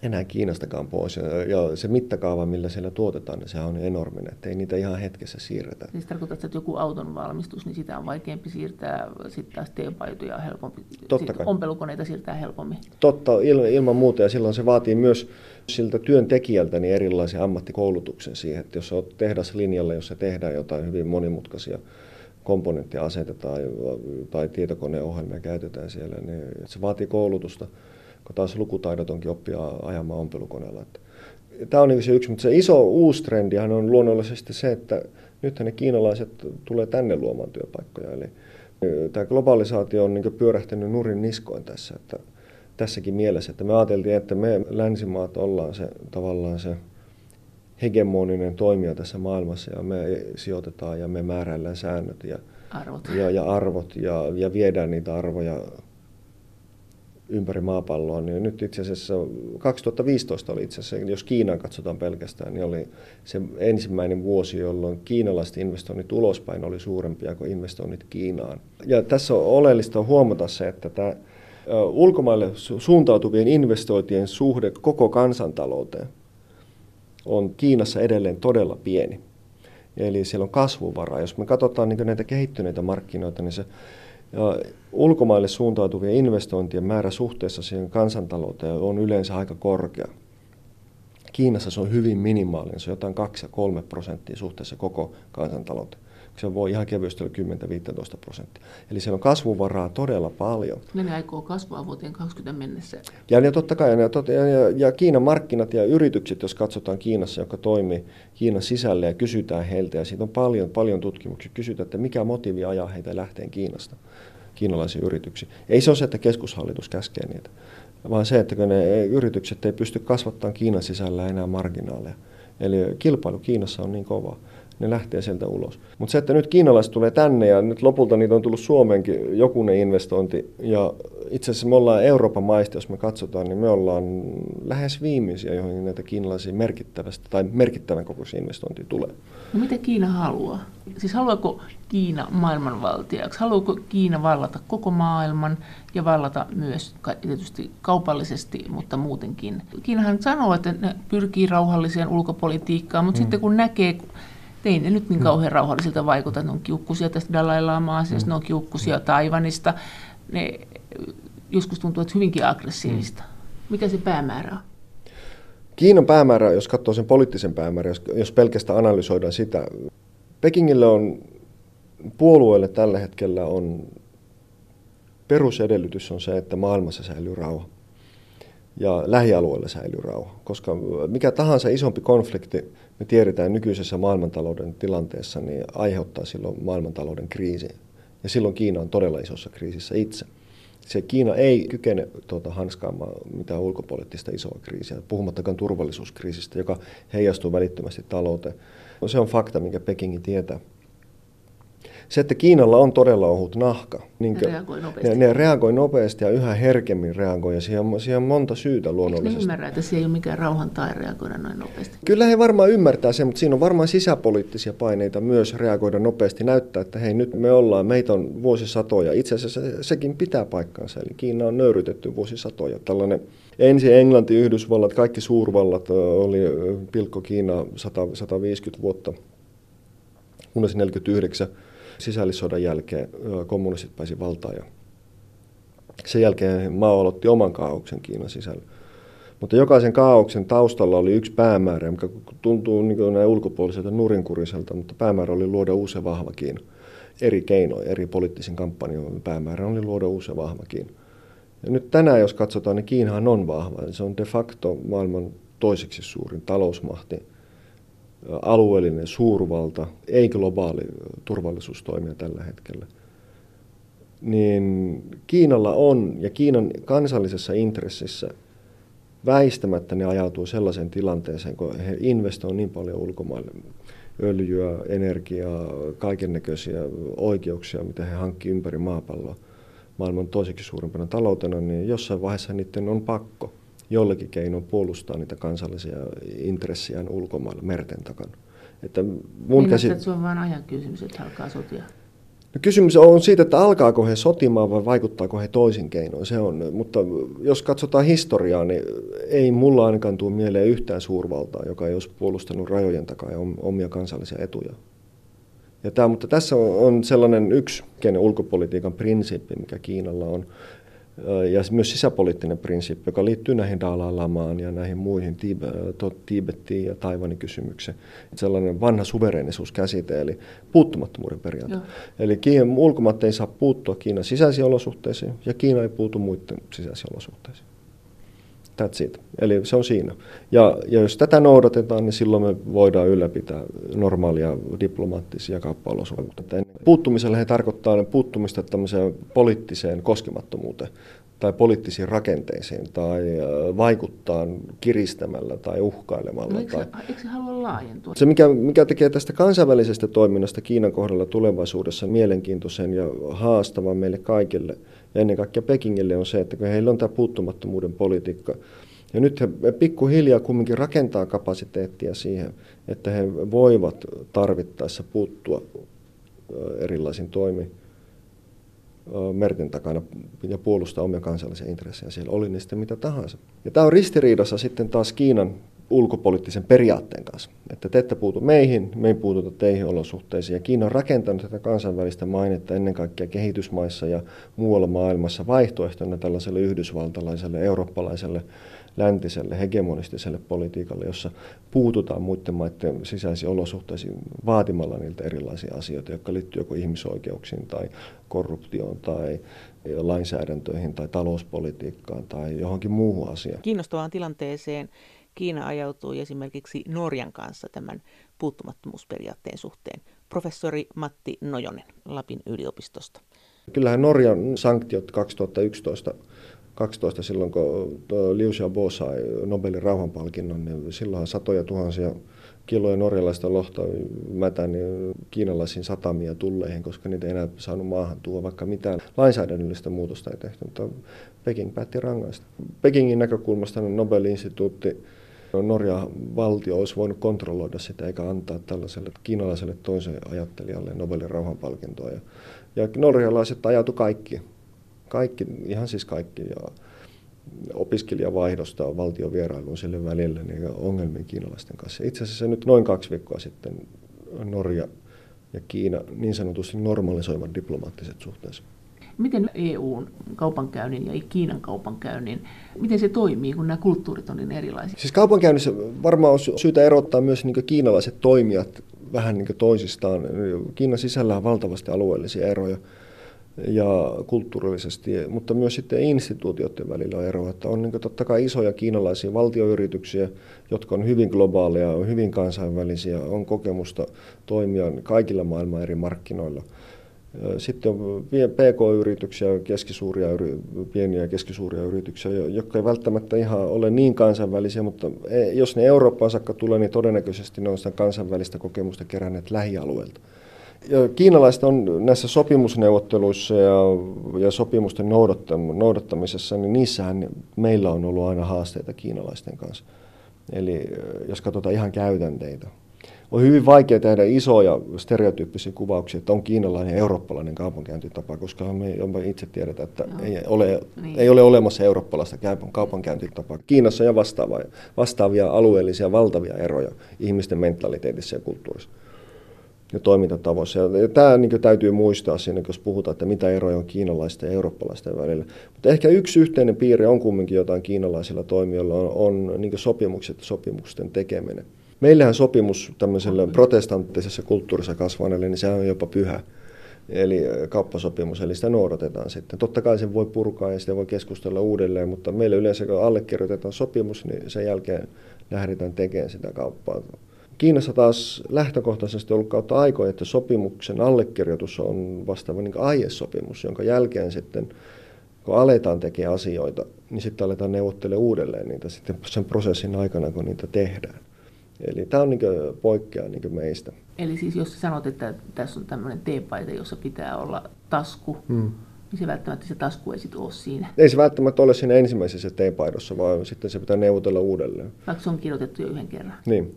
enää Kiinastakaan pois. Ja se mittakaava, millä siellä tuotetaan, niin se on enorminen, että ei niitä ihan hetkessä siirretä. Siis tarkoittaa, että joku auton valmistus, niin sitä on vaikeampi siirtää, sitten taas teepaitoja helpompi, Totta kai. ompelukoneita siirtää helpommin. Totta, ilman muuta, ja silloin se vaatii myös siltä työntekijältä niin erilaisen ammattikoulutuksen siihen, että jos olet tehdaslinjalla, jossa tehdään jotain hyvin monimutkaisia komponentteja asetetaan tai tietokoneohjelmia käytetään siellä, niin se vaatii koulutusta kun taas lukutaidotonkin oppia ajamaan ompelukoneella. Tämä on niin se yksi, mutta se iso uusi trendihan on luonnollisesti se, että nythän ne kiinalaiset tulee tänne luomaan työpaikkoja. Eli tämä globalisaatio on pyörähtänyt nurin niskoin tässä. Että tässäkin mielessä, että me ajateltiin, että me länsimaat ollaan se tavallaan se hegemoninen toimija tässä maailmassa ja me sijoitetaan ja me määräillään säännöt ja arvot ja, ja, arvot ja, ja viedään niitä arvoja ympäri maapalloa, niin nyt itse asiassa 2015 oli itse asiassa, jos Kiinaan katsotaan pelkästään, niin oli se ensimmäinen vuosi, jolloin kiinalaiset investoinnit ulospäin oli suurempia kuin investoinnit Kiinaan. Ja tässä on oleellista huomata se, että tämä ulkomaille suuntautuvien investointien suhde koko kansantalouteen on Kiinassa edelleen todella pieni. Eli siellä on kasvuvara. Jos me katsotaan niin näitä kehittyneitä markkinoita, niin se ulkomaille suuntautuvien investointien määrä suhteessa siihen kansantalouteen on yleensä aika korkea. Kiinassa se on hyvin minimaalinen, se on jotain 2 ja 3 prosenttia suhteessa koko kansantalouteen. Se voi ihan kevyesti olla 10-15 prosenttia. Eli siellä on kasvuvaraa todella paljon. Ne aikoo kasvaa vuoteen 20 mennessä. Ja, ja totta kai, ja, tot, ja, ja, ja Kiinan markkinat ja yritykset, jos katsotaan Kiinassa, joka toimii Kiinan sisällä ja kysytään heiltä, ja siitä on paljon, paljon tutkimuksia, kysytään, että mikä motiivi ajaa heitä lähteen Kiinasta kiinalaisiin yrityksiin. Ei se ole se, että keskushallitus käskee niitä, vaan se, että ne yritykset ei pysty kasvattamaan Kiinan sisällä enää marginaaleja. Eli kilpailu Kiinassa on niin kova ne lähtee sieltä ulos. Mutta se, että nyt kiinalaiset tulee tänne ja nyt lopulta niitä on tullut Suomeenkin jokunen investointi. Ja itse asiassa me ollaan Euroopan maista, jos me katsotaan, niin me ollaan lähes viimeisiä, joihin näitä kiinalaisia merkittävästi tai merkittävän kokoisia investointia tulee. No mitä Kiina haluaa? Siis haluaako Kiina maailmanvaltiaksi? Haluaako Kiina vallata koko maailman ja vallata myös tietysti kaupallisesti, mutta muutenkin? Kiinahan sanoo, että ne pyrkii rauhalliseen ulkopolitiikkaan, mutta mm. sitten kun näkee ei ne nyt niin kauhean rauhallisilta vaikuta. Ne on kiukkusia tästä Dalai Lama asiasta, mm. ne on kiukkusia Taivanista. Ne joskus tuntuu, että hyvinkin aggressiivista. Mm. Mikä se päämäärä on? Kiinan päämäärä, jos katsoo sen poliittisen päämäärän, jos, jos pelkästään analysoidaan sitä, Pekingille on, puolueelle tällä hetkellä on, perusedellytys on se, että maailmassa säilyy rauha ja lähialueella säilyy rauha. Koska mikä tahansa isompi konflikti, me tiedetään nykyisessä maailmantalouden tilanteessa, niin aiheuttaa silloin maailmantalouden kriisi. Ja silloin Kiina on todella isossa kriisissä itse. Se Kiina ei kykene tuota, hanskaamaan mitään ulkopoliittista isoa kriisiä, puhumattakaan turvallisuuskriisistä, joka heijastuu välittömästi talouteen. Se on fakta, minkä Pekingi tietää se, että Kiinalla on todella ohut nahka. Niin ne reagoi nopeasti. Ne, ne reagoi nopeasti ja yhä herkemmin reagoi ja siihen on, siihen on monta syytä luonnollisesti. Eikö ymmärrä, että se ei ole mikään rauhan tai reagoida noin nopeasti? Kyllä he varmaan ymmärtää sen, mutta siinä on varmaan sisäpoliittisia paineita myös reagoida nopeasti. Näyttää, että hei nyt me ollaan, meitä on vuosisatoja. Itse asiassa sekin pitää paikkaansa, eli Kiina on nöyrytetty vuosisatoja. Tällainen ensin Englanti, Yhdysvallat, kaikki suurvallat oli pilkko Kiina 100, 150 vuotta, kunnes 49 sisällissodan jälkeen kommunistit pääsi valtaan ja sen jälkeen maa aloitti oman kaauksen Kiinan sisällä. Mutta jokaisen kaauksen taustalla oli yksi päämäärä, mikä tuntuu niin näin ulkopuoliselta nurinkuriselta, mutta päämäärä oli luoda uusi vahva Kiina. Eri keinoin, eri poliittisen kampanjan päämäärä oli luoda uusi vahva Kiina. Ja nyt tänään, jos katsotaan, niin Kiinahan on vahva. Se on de facto maailman toiseksi suurin talousmahti alueellinen suurvalta, ei globaali turvallisuustoimija tällä hetkellä, niin Kiinalla on ja Kiinan kansallisessa intressissä väistämättä ne ajautuu sellaiseen tilanteeseen, kun he investoivat niin paljon ulkomaille. Öljyä, energiaa, kaiken näköisiä oikeuksia, mitä he hankkivat ympäri maapalloa maailman toiseksi suurimpana taloutena, niin jossain vaiheessa niiden on pakko – jollakin keinoin puolustaa niitä kansallisia intressejään ulkomailla merten takana. Että mun käsit... että se on vain ajan kysymys, että alkaa sotia? No kysymys on siitä, että alkaako he sotimaan vai vaikuttaako he toisin keinoin. Se on, mutta jos katsotaan historiaa, niin ei mulla ainakaan tule mieleen yhtään suurvaltaa, joka ei olisi puolustanut rajojen takaa ja omia kansallisia etuja. Ja tämä, mutta tässä on sellainen yksi ulkopolitiikan prinsiippi, mikä Kiinalla on, ja myös sisäpoliittinen prinsiippi, joka liittyy näihin Dalai Lamaan ja näihin muihin Tibettiin ja Taiwanin kysymykseen. Sellainen vanha suverenisuuskäsite, eli puuttumattomuuden periaate. Joo. Eli Kiinan ulkomaat ei saa puuttua Kiinan sisäisiin olosuhteisiin, ja Kiina ei puutu muiden sisäisiin olosuhteisiin. That's it. Eli se on siinä. Ja, ja jos tätä noudatetaan, niin silloin me voidaan ylläpitää normaalia diplomaattisia kauppaolosuhteita. Puuttumisella he tarkoittaa puuttumista tämmöiseen poliittiseen koskemattomuuteen tai poliittisiin rakenteisiin tai vaikuttaa kiristämällä tai uhkailemalla. No, eikö, tai... eikö se halua laajentua? Se, mikä, mikä tekee tästä kansainvälisestä toiminnasta Kiinan kohdalla tulevaisuudessa mielenkiintoisen ja haastavan meille kaikille – ja ennen kaikkea Pekingille on se, että kun heillä on tämä puuttumattomuuden politiikka, ja nyt he pikkuhiljaa kumminkin rakentaa kapasiteettia siihen, että he voivat tarvittaessa puuttua erilaisiin toimiin merten takana ja puolustaa omia kansallisia intressejä siellä, oli sitten mitä tahansa. Ja tämä on ristiriidassa sitten taas Kiinan ulkopoliittisen periaatteen kanssa. Että te ette puutu meihin, me ei puututa teihin olosuhteisiin. Ja Kiina on rakentanut tätä kansainvälistä mainetta ennen kaikkea kehitysmaissa ja muualla maailmassa vaihtoehtona tällaiselle yhdysvaltalaiselle, eurooppalaiselle, läntiselle, hegemonistiselle politiikalle, jossa puututaan muiden maiden sisäisiin olosuhteisiin vaatimalla niiltä erilaisia asioita, jotka liittyy joko ihmisoikeuksiin tai korruptioon tai lainsäädäntöihin tai talouspolitiikkaan tai johonkin muuhun asiaan. Kiinnostavaan tilanteeseen Kiina ajautui esimerkiksi Norjan kanssa tämän puuttumattomuusperiaatteen suhteen. Professori Matti Nojonen Lapin yliopistosta. Kyllähän Norjan sanktiot 2011 12 silloin, kun Liu Xiaobo sai Nobelin rauhanpalkinnon, niin silloinhan satoja tuhansia kiloja norjalaista lohta mätäni kiinalaisiin satamia tulleihin, koska niitä ei enää saanut maahan tuoda, vaikka mitään lainsäädännöllistä muutosta ei tehty, mutta Peking päätti rangaista. Pekingin näkökulmasta Nobelin instituutti Norjan valtio olisi voinut kontrolloida sitä eikä antaa tällaiselle kiinalaiselle toiselle ajattelijalle Nobelin rauhanpalkintoa. Ja, ja norjalaiset ajatu kaikki, kaikki, ihan siis kaikki, ja opiskelijavaihdosta valtiovierailuun sille välille niin ongelmia kiinalaisten kanssa. Itse asiassa nyt noin kaksi viikkoa sitten Norja ja Kiina niin sanotusti normalisoivat diplomaattiset suhteensa. Miten EUn kaupankäynnin ja Kiinan kaupankäynnin, miten se toimii, kun nämä kulttuurit on niin erilaisia? Siis kaupankäynnissä varmaan on syytä erottaa myös niin kiinalaiset toimijat vähän niin toisistaan. Kiinan sisällä on valtavasti alueellisia eroja ja kulttuurillisesti, mutta myös sitten instituutioiden välillä on eroa. Että on niin totta kai isoja kiinalaisia valtioyrityksiä, jotka on hyvin globaaleja, on hyvin kansainvälisiä, on kokemusta toimia kaikilla maailman eri markkinoilla – sitten on PK-yrityksiä, keskisuuria, pieniä ja keskisuuria yrityksiä, jotka ei välttämättä ihan ole niin kansainvälisiä, mutta e, jos ne Eurooppaan saakka tulee, niin todennäköisesti ne on sitä kansainvälistä kokemusta keränneet lähialueelta. Ja kiinalaiset on näissä sopimusneuvotteluissa ja, ja sopimusten noudattamisessa, niin niissähän meillä on ollut aina haasteita kiinalaisten kanssa. Eli jos katsotaan ihan käytänteitä on hyvin vaikea tehdä isoja stereotyyppisiä kuvauksia, että on kiinalainen ja eurooppalainen kaupankäyntitapa, koska me itse tiedetään, että no. ei, ole, niin. ei ole olemassa eurooppalaista kaupankäyntitapaa. Kiinassa on vastaavia, vastaavia alueellisia valtavia eroja ihmisten mentaliteetissa ja kulttuurissa ja toimintatavoissa. Ja tämä niin täytyy muistaa siinä, jos puhutaan, että mitä eroja on kiinalaisten ja eurooppalaisten välillä. Mutta ehkä yksi yhteinen piirre on kumminkin jotain kiinalaisilla toimijoilla, on, on niin sopimukset ja sopimusten tekeminen. Meillähän sopimus tämmöisellä protestanttisessa kulttuurissa kasvaneelle, niin se on jopa pyhä. Eli kauppasopimus, eli sitä noudatetaan sitten. Totta kai sen voi purkaa ja sitä voi keskustella uudelleen, mutta meillä yleensä kun allekirjoitetaan sopimus, niin sen jälkeen lähdetään tekemään sitä kauppaa. Kiinassa taas lähtökohtaisesti ollut kautta aikoja, että sopimuksen allekirjoitus on vastaava niin aiesopimus, jonka jälkeen sitten kun aletaan tekemään asioita, niin sitten aletaan neuvottelemaan uudelleen niitä sitten sen prosessin aikana, kun niitä tehdään. Eli tämä on niin poikkeaa niin meistä. Eli siis jos sanot, että tässä on tämmöinen teepaita, jossa pitää olla tasku, hmm. niin se välttämättä se tasku ei sitten ole siinä. Ei se välttämättä ole siinä ensimmäisessä teepaidossa, vaan sitten se pitää neuvotella uudelleen. Vaikka se on kirjoitettu jo yhden kerran. Niin.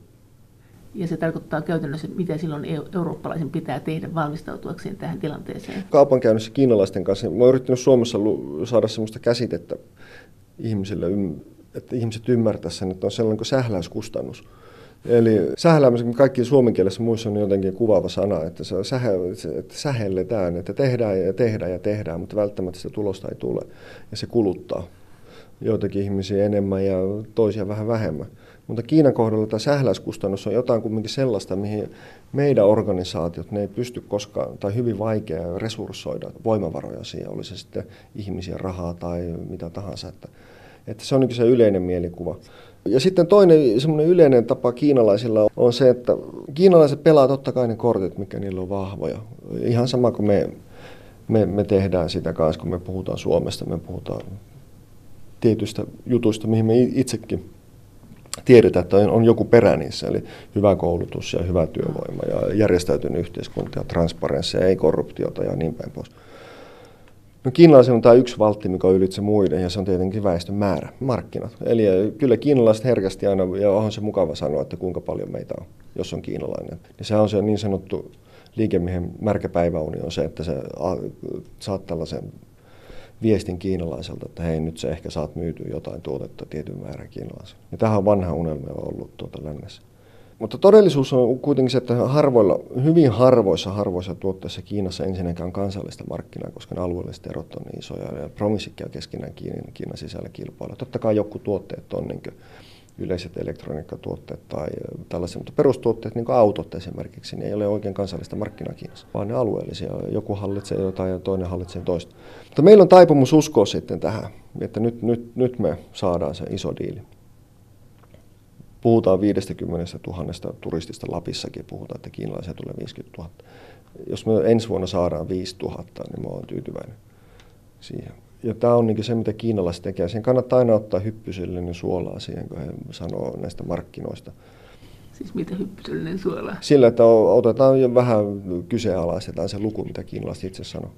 Ja se tarkoittaa käytännössä, mitä silloin eurooppalaisen pitää tehdä valmistautuakseen tähän tilanteeseen. Kaupankäynnissä kiinalaisten kanssa, mä oon yrittänyt Suomessa saada sellaista käsitettä ihmisille, että ihmiset ymmärtäisivät sen, että on sellainen kuin sähläyskustannus. Eli sähläämisen kaikki suomenkielessä muissa on jotenkin kuvaava sana, että se sähe, että sähelletään, että tehdään ja tehdään ja tehdään, mutta välttämättä sitä tulosta ei tule. Ja se kuluttaa joitakin ihmisiä enemmän ja toisia vähän vähemmän. Mutta Kiinan kohdalla tämä sähläyskustannus on jotain kuitenkin sellaista, mihin meidän organisaatiot, ne ei pysty koskaan, tai hyvin vaikea resurssoida voimavaroja siihen, oli se sitten ihmisiä, rahaa tai mitä tahansa. Että, että se on niin se yleinen mielikuva. Ja sitten toinen semmoinen yleinen tapa kiinalaisilla on se, että kiinalaiset pelaa totta kai ne kortit, mikä niillä on vahvoja. Ihan sama kuin me, me, me tehdään sitä kanssa, kun me puhutaan Suomesta, me puhutaan tietyistä jutuista, mihin me itsekin tiedetään, että on joku perä niissä, eli hyvä koulutus ja hyvä työvoima ja järjestäytynyt yhteiskunta ja transparenssia, ei korruptiota ja niin päin pois. No kiinalaisilla on tämä yksi valtti, mikä on ylitse muiden, ja se on tietenkin väestön määrä, markkinat. Eli kyllä kiinalaiset herkästi aina, ja onhan se mukava sanoa, että kuinka paljon meitä on, jos on kiinalainen. Ja se on se niin sanottu liikemiehen märkä päiväuni on se, että sä saat tällaisen viestin kiinalaiselta, että hei nyt se ehkä saat myytyä jotain tuotetta tietyn määrän kiinalaisella. Ja tähän on vanha unelma ollut tuota lännessä. Mutta todellisuus on kuitenkin se, että harvoilla, hyvin harvoissa harvoissa tuotteissa Kiinassa ensinnäkään on kansallista markkinaa, koska ne alueelliset erot on niin isoja ja promissikki on keskenään Kiinan, Kiinan sisällä kilpailua. Totta kai joku tuotteet on niin yleiset elektroniikkatuotteet tai tällaiset, mutta perustuotteet, niin kuin autot esimerkiksi, niin ei ole oikein kansallista markkinaa Kiinassa, vaan ne alueellisia. Joku hallitsee jotain ja toinen hallitsee toista. Mutta meillä on taipumus uskoa sitten tähän, että nyt, nyt, nyt me saadaan se iso diili puhutaan 50 000 turistista Lapissakin, puhutaan, että kiinalaisia tulee 50 000. Jos me ensi vuonna saadaan 5 000, niin mä oon tyytyväinen siihen. Ja tämä on niin se, mitä kiinalaiset tekee. Siihen kannattaa aina ottaa hyppysellinen suolaa siihen, kun he sanoo näistä markkinoista. Siis mitä hyppysellinen suolaa? Sillä, että otetaan jo vähän kyseenalaistetaan se luku, mitä kiinalaiset itse sanoo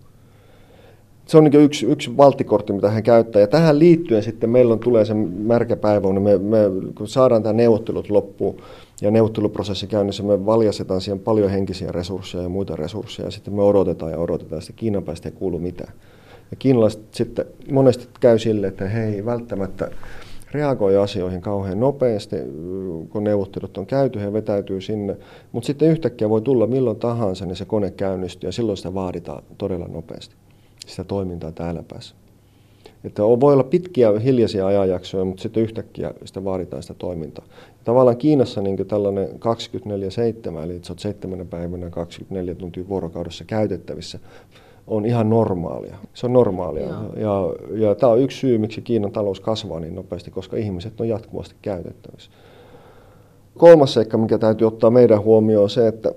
se on niin yksi, yksi valttikortti, mitä hän käyttää. Ja tähän liittyen sitten meillä on, tulee se märkä päivä, niin me, me, kun saadaan tämä neuvottelut loppuun ja neuvotteluprosessi käynnissä, me valjastetaan siihen paljon henkisiä resursseja ja muita resursseja. Ja sitten me odotetaan ja odotetaan, sitten Kiinan päästä ei kuulu mitään. Ja kiinalaiset sitten monesti käy sille, että he ei välttämättä reagoi asioihin kauhean nopeasti, kun neuvottelut on käyty, he vetäytyy sinne. Mutta sitten yhtäkkiä voi tulla milloin tahansa, niin se kone käynnistyy ja silloin sitä vaaditaan todella nopeasti sitä toimintaa täällä päässä. Että voi olla pitkiä hiljaisia ajanjaksoja, mutta sitten yhtäkkiä sitä vaaditaan sitä toimintaa. Tavallaan Kiinassa niin tällainen 24-7, eli että sä oot seitsemänä päivänä 24 tuntia vuorokaudessa käytettävissä, on ihan normaalia. Se on normaalia. Ja, ja tämä on yksi syy, miksi Kiinan talous kasvaa niin nopeasti, koska ihmiset on jatkuvasti käytettävissä. Kolmas seikka, mikä täytyy ottaa meidän huomioon, on se, että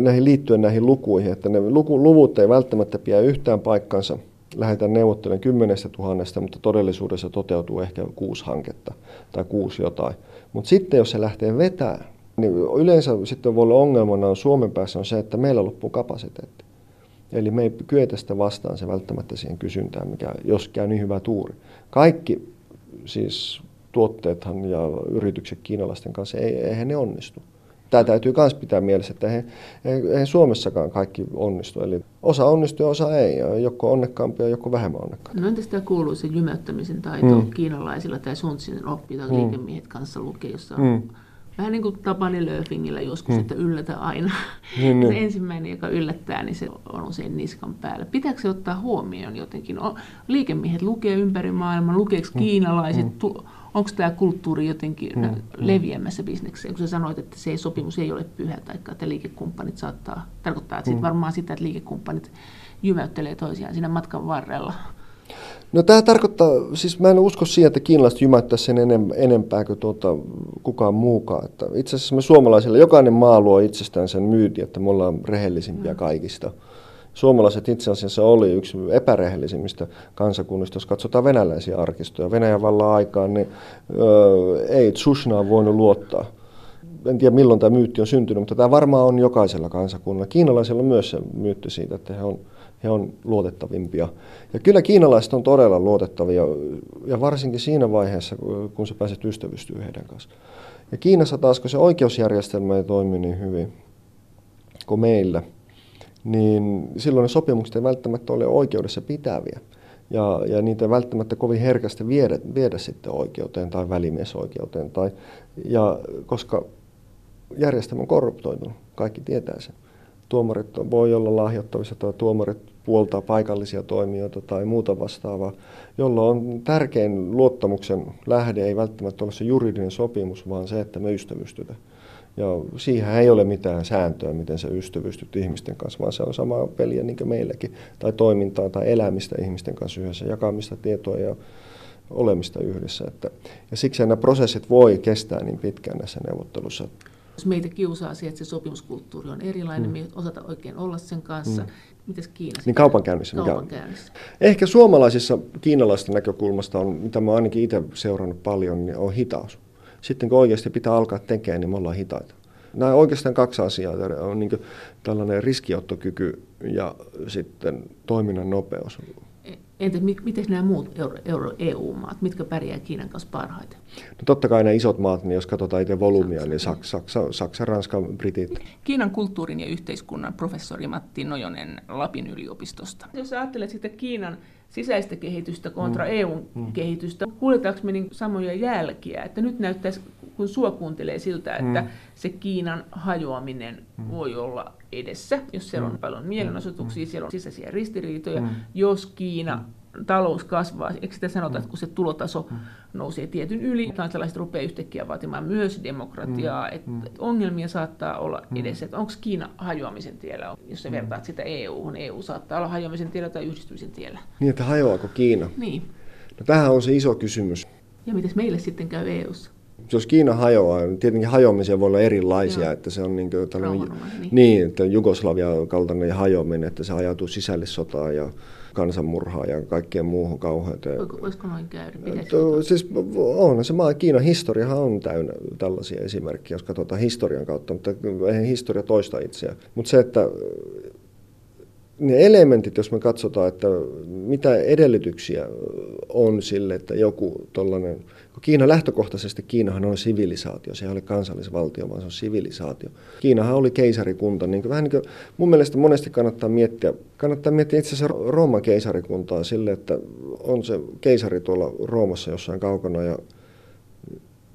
näihin liittyen näihin lukuihin, että ne luku, luvut ei välttämättä pidä yhtään paikkansa. Lähdetään neuvottelemaan kymmenestä tuhannesta, mutta todellisuudessa toteutuu ehkä kuusi hanketta tai kuusi jotain. Mutta sitten jos se lähtee vetämään, niin yleensä sitten voi olla ongelmana on Suomen päässä on se, että meillä loppuu kapasiteetti. Eli me ei kyetä sitä vastaan se välttämättä siihen kysyntään, mikä jos käy niin hyvä tuuri. Kaikki siis tuotteethan ja yritykset kiinalaisten kanssa, ei, eihän ne onnistu. Tämä täytyy myös pitää mielessä, että eihän, eihän Suomessakaan kaikki onnistu. Eli osa onnistuu ja osa ei. Joko onnekkaampia joko vähemmän onnekkaampia. No entä sitä se jymäyttämisen taito mm. kiinalaisilla tai Suntsinen oppi tai mm. liikemiehet kanssa lukee, jossa on mm. vähän niin kuin Tapani Löfingillä joskus, mm. että yllätä aina. Niin, niin. [LAUGHS] Se ensimmäinen, joka yllättää, niin se on usein niskan päällä. Pitääkö se ottaa huomioon jotenkin? Liikemiehet lukee ympäri maailman, lukeeko mm. kiinalaiset, mm. Tu- onko tämä kulttuuri jotenkin mm, leviämässä bisnekseen, kun sä sanoit, että se sopimus ei ole pyhä, tai että liikekumppanit saattaa, tarkoittaa että mm. varmaan sitä, että liikekumppanit jymäyttelee toisiaan siinä matkan varrella. No tämä tarkoittaa, siis mä en usko siihen, että kiinalaiset jymäyttäisi sen enempää kuin tuota, kukaan muukaan. Että itse asiassa me suomalaisilla, jokainen maa luo itsestään sen myyti, että me ollaan rehellisimpiä mm. kaikista. Suomalaiset itse asiassa oli yksi epärehellisimmistä kansakunnista, jos katsotaan venäläisiä arkistoja. Venäjän vallan aikaan niin, ö, ei Tsushnaan voinut luottaa. En tiedä milloin tämä myytti on syntynyt, mutta tämä varmaan on jokaisella kansakunnalla. Kiinalaisilla on myös se myytti siitä, että he on he on luotettavimpia. Ja kyllä kiinalaiset on todella luotettavia, ja varsinkin siinä vaiheessa, kun sä pääset ystävystyä heidän kanssa. Ja Kiinassa taas, kun se oikeusjärjestelmä ei toimi niin hyvin kuin meillä, niin silloin ne sopimukset ei välttämättä ole oikeudessa pitäviä. Ja, ja niitä ei välttämättä kovin herkästi viedä, viedä sitten oikeuteen tai välimiesoikeuteen. Tai, ja koska järjestelmä on korruptoitunut, kaikki tietää sen. Tuomarit voi olla lahjoittavissa tai tuomarit puoltaa paikallisia toimijoita tai muuta vastaavaa, jolloin on tärkein luottamuksen lähde ei välttämättä ole se juridinen sopimus, vaan se, että me ystävystytään. Ja siihen ei ole mitään sääntöä, miten sä ystävystyt ihmisten kanssa, vaan se on sama peliä niin kuin meilläkin. Tai toimintaa tai elämistä ihmisten kanssa yhdessä, jakamista tietoa ja olemista yhdessä. Että, ja siksi nämä prosessit voi kestää niin pitkään näissä neuvottelussa. Jos meitä kiusaa se, että se sopimuskulttuuri on erilainen, mm. me osata oikein olla sen kanssa. Mm. Mites Kiinassa? Niin kaupankäynnissä. kaupankäynnissä. Mikä Ehkä suomalaisissa kiinalaisten näkökulmasta on, mitä mä ainakin itse seurannut paljon, niin on hitaus. Sitten kun oikeasti pitää alkaa tekemään, niin me ollaan hitaita. Nämä oikeastaan kaksi asiaa. On niin tällainen riskiottokyky ja sitten toiminnan nopeus. Entä miten nämä muut euro, euro, EU-maat, mitkä pärjää Kiinan kanssa parhaiten? No totta kai ne isot maat, niin jos katsotaan itse volyymia, niin Saksa, Saksa, Saksa, Ranska, Britit. Kiinan kulttuurin ja yhteiskunnan professori Matti Nojonen Lapin yliopistosta. Jos ajattelet sitten Kiinan sisäistä kehitystä kontra mm. EUn mm. kehitystä, kuuletaanko me niin samoja jälkiä, että nyt näyttäisi, kun sua kuuntelee siltä, että mm. se Kiinan hajoaminen mm. voi olla edessä, jos siellä on mm. paljon mielenosoituksia, mm. siellä on sisäisiä ristiriitoja, mm. jos Kiina mm. Talous kasvaa, eikö sitä sanota, että kun se tulotaso nousee tietyn yli, kansalaiset rupeaa yhtäkkiä vaatimaan myös demokratiaa, että ongelmia saattaa olla edessä, että onko Kiina hajoamisen tiellä, jos sä vertaat sitä EU-hun, EU saattaa olla hajoamisen tiellä tai yhdistymisen tiellä. Niin, että hajoaako Kiina? Niin. No, tähän on se iso kysymys. Ja miten meille sitten käy EUssa? jos Kiina hajoaa, niin tietenkin hajoamisia voi olla erilaisia, Joo. että se on niin tällainen, niin. niin, että Jugoslavia kaltainen hajoaminen, että se ajautuu sisällissotaan ja kansanmurhaa ja kaikkeen muuhun kauheuteen. Voisiko noin käydä? siis on se maa, Kiinan historiahan on täynnä tällaisia esimerkkejä, jos katsotaan historian kautta, mutta eihän historia toista itseään. Mutta se, että ne elementit, jos me katsotaan, että mitä edellytyksiä on sille, että joku tuollainen, Kiina lähtökohtaisesti, Kiinahan on sivilisaatio, se ei ole kansallisvaltio, vaan se on sivilisaatio. Kiinahan oli keisarikunta, niin kuin, vähän niin kuin mun mielestä monesti kannattaa miettiä, kannattaa miettiä itse asiassa Rooman keisarikuntaa sille, että on se keisari tuolla Roomassa jossain kaukana ja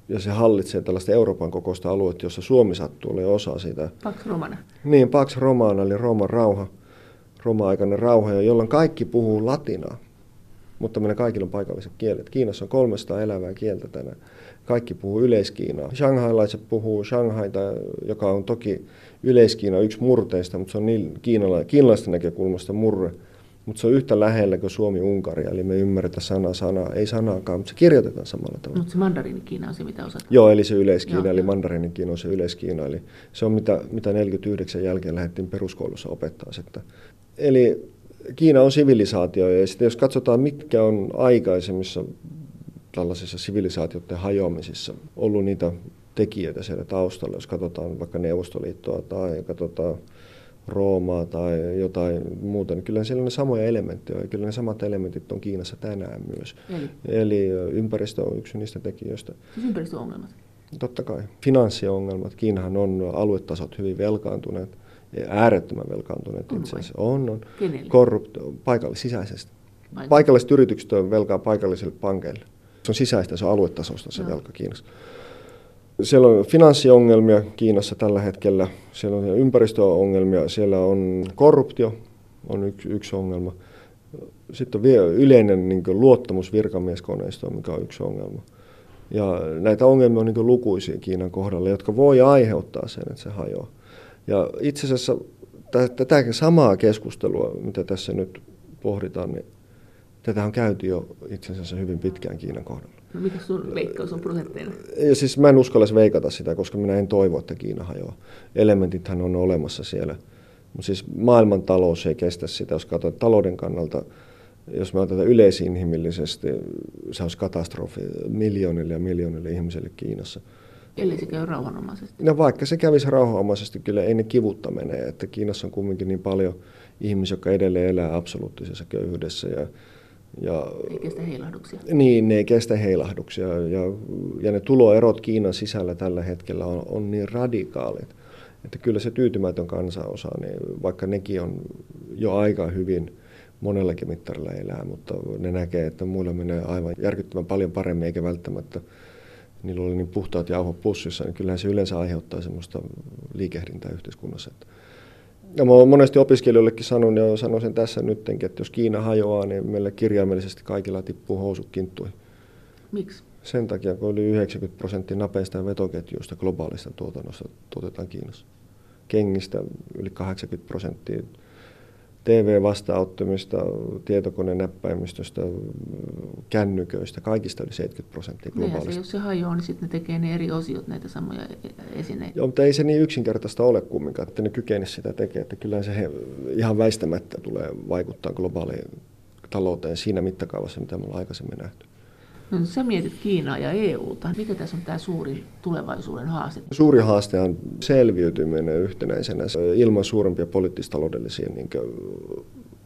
ja se hallitsee tällaista Euroopan kokoista aluetta, jossa Suomi sattuu olemaan osa sitä. Pax Romana. Niin, Pax Romana, eli Rooman rauha. Roma-aikainen rauha, jolloin kaikki puhuu latinaa, mutta meillä kaikilla on paikalliset kielet. Kiinassa on 300 elävää kieltä tänään. Kaikki puhuu yleiskiinaa. Shanghailaiset puhuu Shanghaita, joka on toki yleiskiina yksi murteista, mutta se on niin kiinala, kiinalaisten näkökulmasta murre. Mutta se on yhtä lähellä kuin Suomi-Unkari, eli me ymmärretään sana sanaa, ei sanaakaan, mutta se kirjoitetaan samalla tavalla. Mutta se mandariinikiina on se, mitä osataan. Joo, eli se yleiskiina, Joo, eli mandariinikiina on se yleiskiina, eli se on mitä, mitä 49 jälkeen lähdettiin peruskoulussa opettaa. Että Eli Kiina on sivilisaatio ja sitten jos katsotaan, mitkä on aikaisemmissa tällaisissa sivilisaatioiden hajoamisissa ollut niitä tekijöitä siellä taustalla, jos katsotaan vaikka Neuvostoliittoa tai katsotaan Roomaa tai jotain muuta, niin kyllä siellä on ne samoja elementtejä ja kyllä ne samat elementit on Kiinassa tänään myös. Eli, Eli ympäristö on yksi niistä tekijöistä. Siis ympäristöongelmat? Totta kai. Finanssiongelmat. Kiinahan on aluetasot hyvin velkaantuneet äärettömän velkaantuneet on itse asiassa. On, on. Korruptio, paikallis, sisäisesti. Vai? Paikalliset yritykset on velkaa paikallisille pankeille. Se on sisäistä, se on aluetasosta se no. velka Kiinassa. Siellä on finanssiongelmia Kiinassa tällä hetkellä, siellä on ympäristöongelmia, siellä on korruptio, on yksi, yksi ongelma. Sitten on vielä yleinen niin luottamus virkamieskoneistoon, mikä on yksi ongelma. Ja näitä ongelmia on niin lukuisia Kiinan kohdalla, jotka voi aiheuttaa sen, että se hajoaa. Ja itse asiassa tätä samaa keskustelua, mitä tässä nyt pohditaan, niin tätä on käyty jo itse asiassa hyvin pitkään Kiinan kohdalla. No mikä sun veikkaus on prosentteina? Ja siis mä en uskalla veikata sitä, koska minä en toivo, että Kiina hajoaa. Elementithän on olemassa siellä. Mutta siis maailman talous ei kestä sitä, jos katsotaan talouden kannalta. Jos me otetaan yleisinhimillisesti, se olisi katastrofi miljoonille ja miljoonille ihmisille Kiinassa – Ellei se käy rauhanomaisesti. No vaikka se kävisi rauhanomaisesti, kyllä ei ne kivutta mene. Että Kiinassa on kumminkin niin paljon ihmisiä, jotka edelleen elää absoluuttisessa köyhyydessä. Ja, ja, ei kestä heilahduksia. Niin, ne ei kestä heilahduksia. Ja, ja ne tuloerot Kiinan sisällä tällä hetkellä on, on niin radikaalit, että kyllä se tyytymätön kansanosa, niin vaikka nekin on jo aika hyvin monellakin mittarilla elää, mutta ne näkee, että muilla menee aivan järkyttävän paljon paremmin, eikä välttämättä niillä oli niin puhtaat jauhot pussissa, niin kyllähän se yleensä aiheuttaa semmoista liikehdintää yhteiskunnassa. Ja mä olen monesti opiskelijoillekin sanonut ja sanon sen tässä nyttenkin, että jos Kiina hajoaa, niin meillä kirjaimellisesti kaikilla tippuu housut kinttuihin. Miksi? Sen takia, kun yli 90 prosenttia napeista ja vetoketjuista globaalista tuotannosta tuotetaan Kiinassa. Kengistä yli 80 prosenttia TV-vastaanottamista, tietokonenäppäimistöstä, kännyköistä, kaikista yli 70 prosenttia globaalista. Se, jos se hajoaa, niin sitten ne tekee ne eri osiot näitä samoja esineitä. Joo, mutta ei se niin yksinkertaista ole kumminkaan, että ne kykenisi sitä tekemään. Että kyllä se he, ihan väistämättä tulee vaikuttaa globaaliin talouteen siinä mittakaavassa, mitä me ollaan aikaisemmin nähty. No, sä mietit Kiinaa ja EUta. Mikä tässä on tämä suuri tulevaisuuden haaste? Suuri haaste on selviytyminen yhtenäisenä ilman suurempia poliittistaloudellisia niin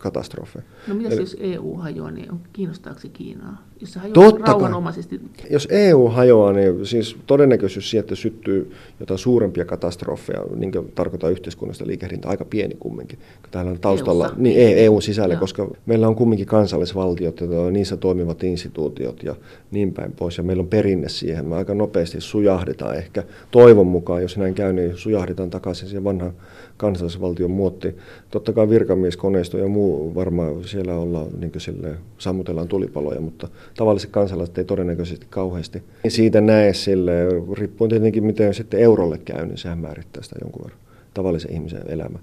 katastrofeja. No mitä jos EU hajoaa, niin kiinnostaako se Kiinaa? Jos se hajoaa Totta rauhanomaisesti. Jos EU hajoaa, niin siis todennäköisyys siihen, että syttyy jotain suurempia katastrofeja, niin tarkoittaa yhteiskunnasta liikehdintä aika pieni kumminkin. Täällä on taustalla EU-ssa. niin, EU sisällä, Joo. koska meillä on kumminkin kansallisvaltiot ja niissä toimivat instituutiot ja niin päin pois. Ja meillä on perinne siihen. Me aika nopeasti sujahdetaan ehkä toivon mukaan, jos näin käy, niin sujahdetaan takaisin siihen vanhaan kansallisvaltion muotti. Totta kai virkamieskoneisto ja muu varmaan siellä ollaan, niin sille, sammutellaan tulipaloja, mutta tavalliset kansalaiset ei todennäköisesti kauheasti siitä näe sille, riippuen tietenkin miten sitten eurolle käy, niin sehän määrittää sitä jonkun verran tavallisen ihmisen elämä.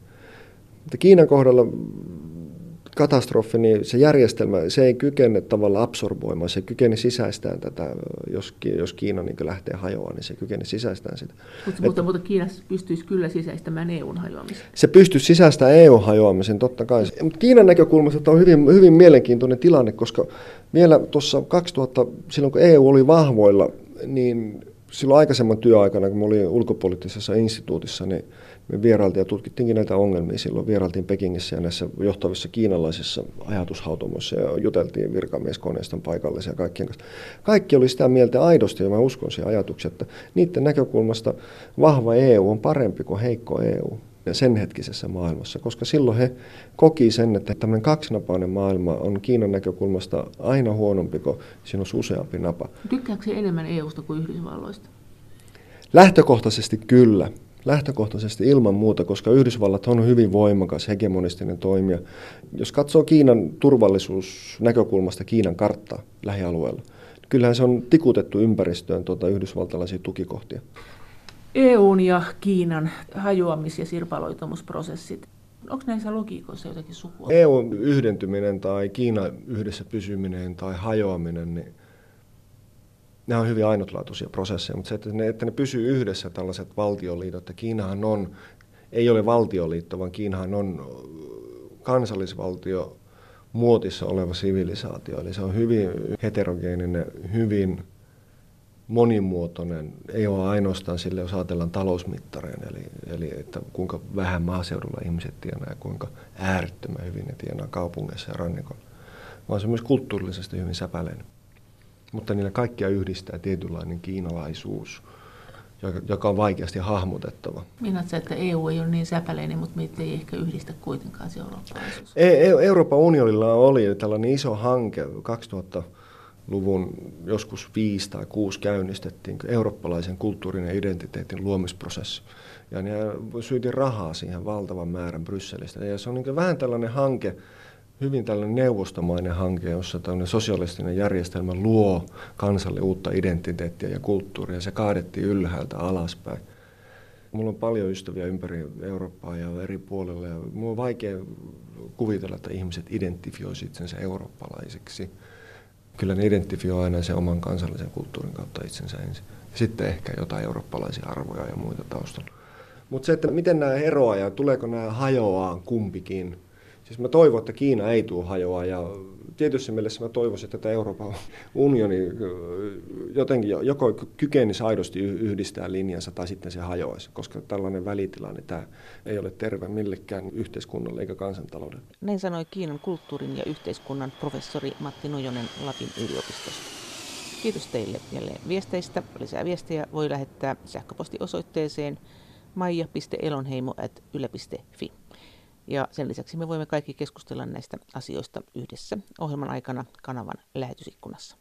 Mutta Kiinan kohdalla katastrofi, niin se järjestelmä, se ei kykene tavallaan absorboimaan, se kykene sisäistään tätä, jos, jos Kiina niin lähtee hajoamaan, niin se kykene sisäistään sitä. Mutta, mutta, mutta Kiina pystyisi kyllä sisäistämään EUn hajoamisen. Se pystyisi sisäistämään EUn hajoamisen, totta kai. Mutta Kiinan näkökulmasta on hyvin, hyvin mielenkiintoinen tilanne, koska vielä tuossa 2000, silloin kun EU oli vahvoilla, niin silloin aikaisemman työaikana, kun mä olin ulkopoliittisessa instituutissa, niin me vierailtiin ja tutkittiinkin näitä ongelmia silloin. Vierailtiin Pekingissä ja näissä johtavissa kiinalaisissa ajatushautomoissa ja juteltiin virkamieskoneiston paikallisia ja kaikkien kanssa. Kaikki oli sitä mieltä aidosti ja mä uskon siihen ajatukseen, että niiden näkökulmasta vahva EU on parempi kuin heikko EU sen hetkisessä maailmassa, koska silloin he koki sen, että tämmöinen kaksinapainen maailma on Kiinan näkökulmasta aina huonompi, kun siinä on useampi napa. Tykkääkö enemmän EUsta kuin Yhdysvalloista? Lähtökohtaisesti kyllä lähtökohtaisesti ilman muuta, koska Yhdysvallat on hyvin voimakas hegemonistinen toimija. Jos katsoo Kiinan turvallisuusnäkökulmasta Kiinan karttaa lähialueella, kyllähän se on tikutettu ympäristöön tuota yhdysvaltalaisia tukikohtia. EUn ja Kiinan hajoamis- ja sirpaloitumusprosessit, onko näissä logiikoissa jotakin sukua? EUn yhdentyminen tai Kiina yhdessä pysyminen tai hajoaminen, niin nämä on hyvin ainutlaatuisia prosesseja, mutta se, että ne, että ne pysyy yhdessä tällaiset valtioliitot, että Kiinahan on, ei ole valtioliitto, vaan Kiinahan on kansallisvaltio muotissa oleva sivilisaatio, eli se on hyvin heterogeeninen, hyvin monimuotoinen, ei ole ainoastaan sille, jos ajatellaan talousmittareen, eli, eli että kuinka vähän maaseudulla ihmiset tienaa ja kuinka äärettömän hyvin ne tienaa kaupungeissa ja rannikolla, vaan se on myös kulttuurillisesti hyvin säpäleinen. Mutta niillä kaikkia yhdistää tietynlainen kiinalaisuus, joka on vaikeasti hahmotettava. Minätkö, että EU ei ole niin säpäleinen, mutta meitä ei ehkä yhdistä kuitenkaan se eurooppalaisuus? E- e- Euroopan unionilla oli tällainen iso hanke 2000-luvun joskus viisi tai kuusi käynnistettiin eurooppalaisen kulttuurin ja identiteetin luomisprosessi. Ja ne syyti rahaa siihen valtavan määrän Brysselistä. Ja se on niin vähän tällainen hanke, hyvin tällainen neuvostomainen hanke, jossa tällainen sosialistinen järjestelmä luo kansalle uutta identiteettiä ja kulttuuria. Se kaadettiin ylhäältä alaspäin. Mulla on paljon ystäviä ympäri Eurooppaa ja eri puolilla. Ja mulla on vaikea kuvitella, että ihmiset identifioisivat itsensä eurooppalaisiksi. Kyllä ne identifioi aina sen oman kansallisen kulttuurin kautta itsensä ensin. Sitten ehkä jotain eurooppalaisia arvoja ja muita taustalla. Mutta se, että miten nämä eroaa ja tuleeko nämä hajoaa kumpikin – Siis mä toivon, että Kiina ei tule hajoa ja tietyssä mielessä mä toivoisin, että tämä Euroopan unioni jotenkin joko kykenisi aidosti yhdistää linjansa tai sitten se hajoaisi, koska tällainen välitilanne tämä ei ole terve millekään yhteiskunnalle eikä kansantaloudelle. Näin sanoi Kiinan kulttuurin ja yhteiskunnan professori Matti Nujonen Lapin yliopistosta. Kiitos teille jälleen viesteistä. Lisää viestejä voi lähettää sähköpostiosoitteeseen maija.elonheimo.yle.fi. Ja sen lisäksi me voimme kaikki keskustella näistä asioista yhdessä ohjelman aikana kanavan lähetysikkunassa.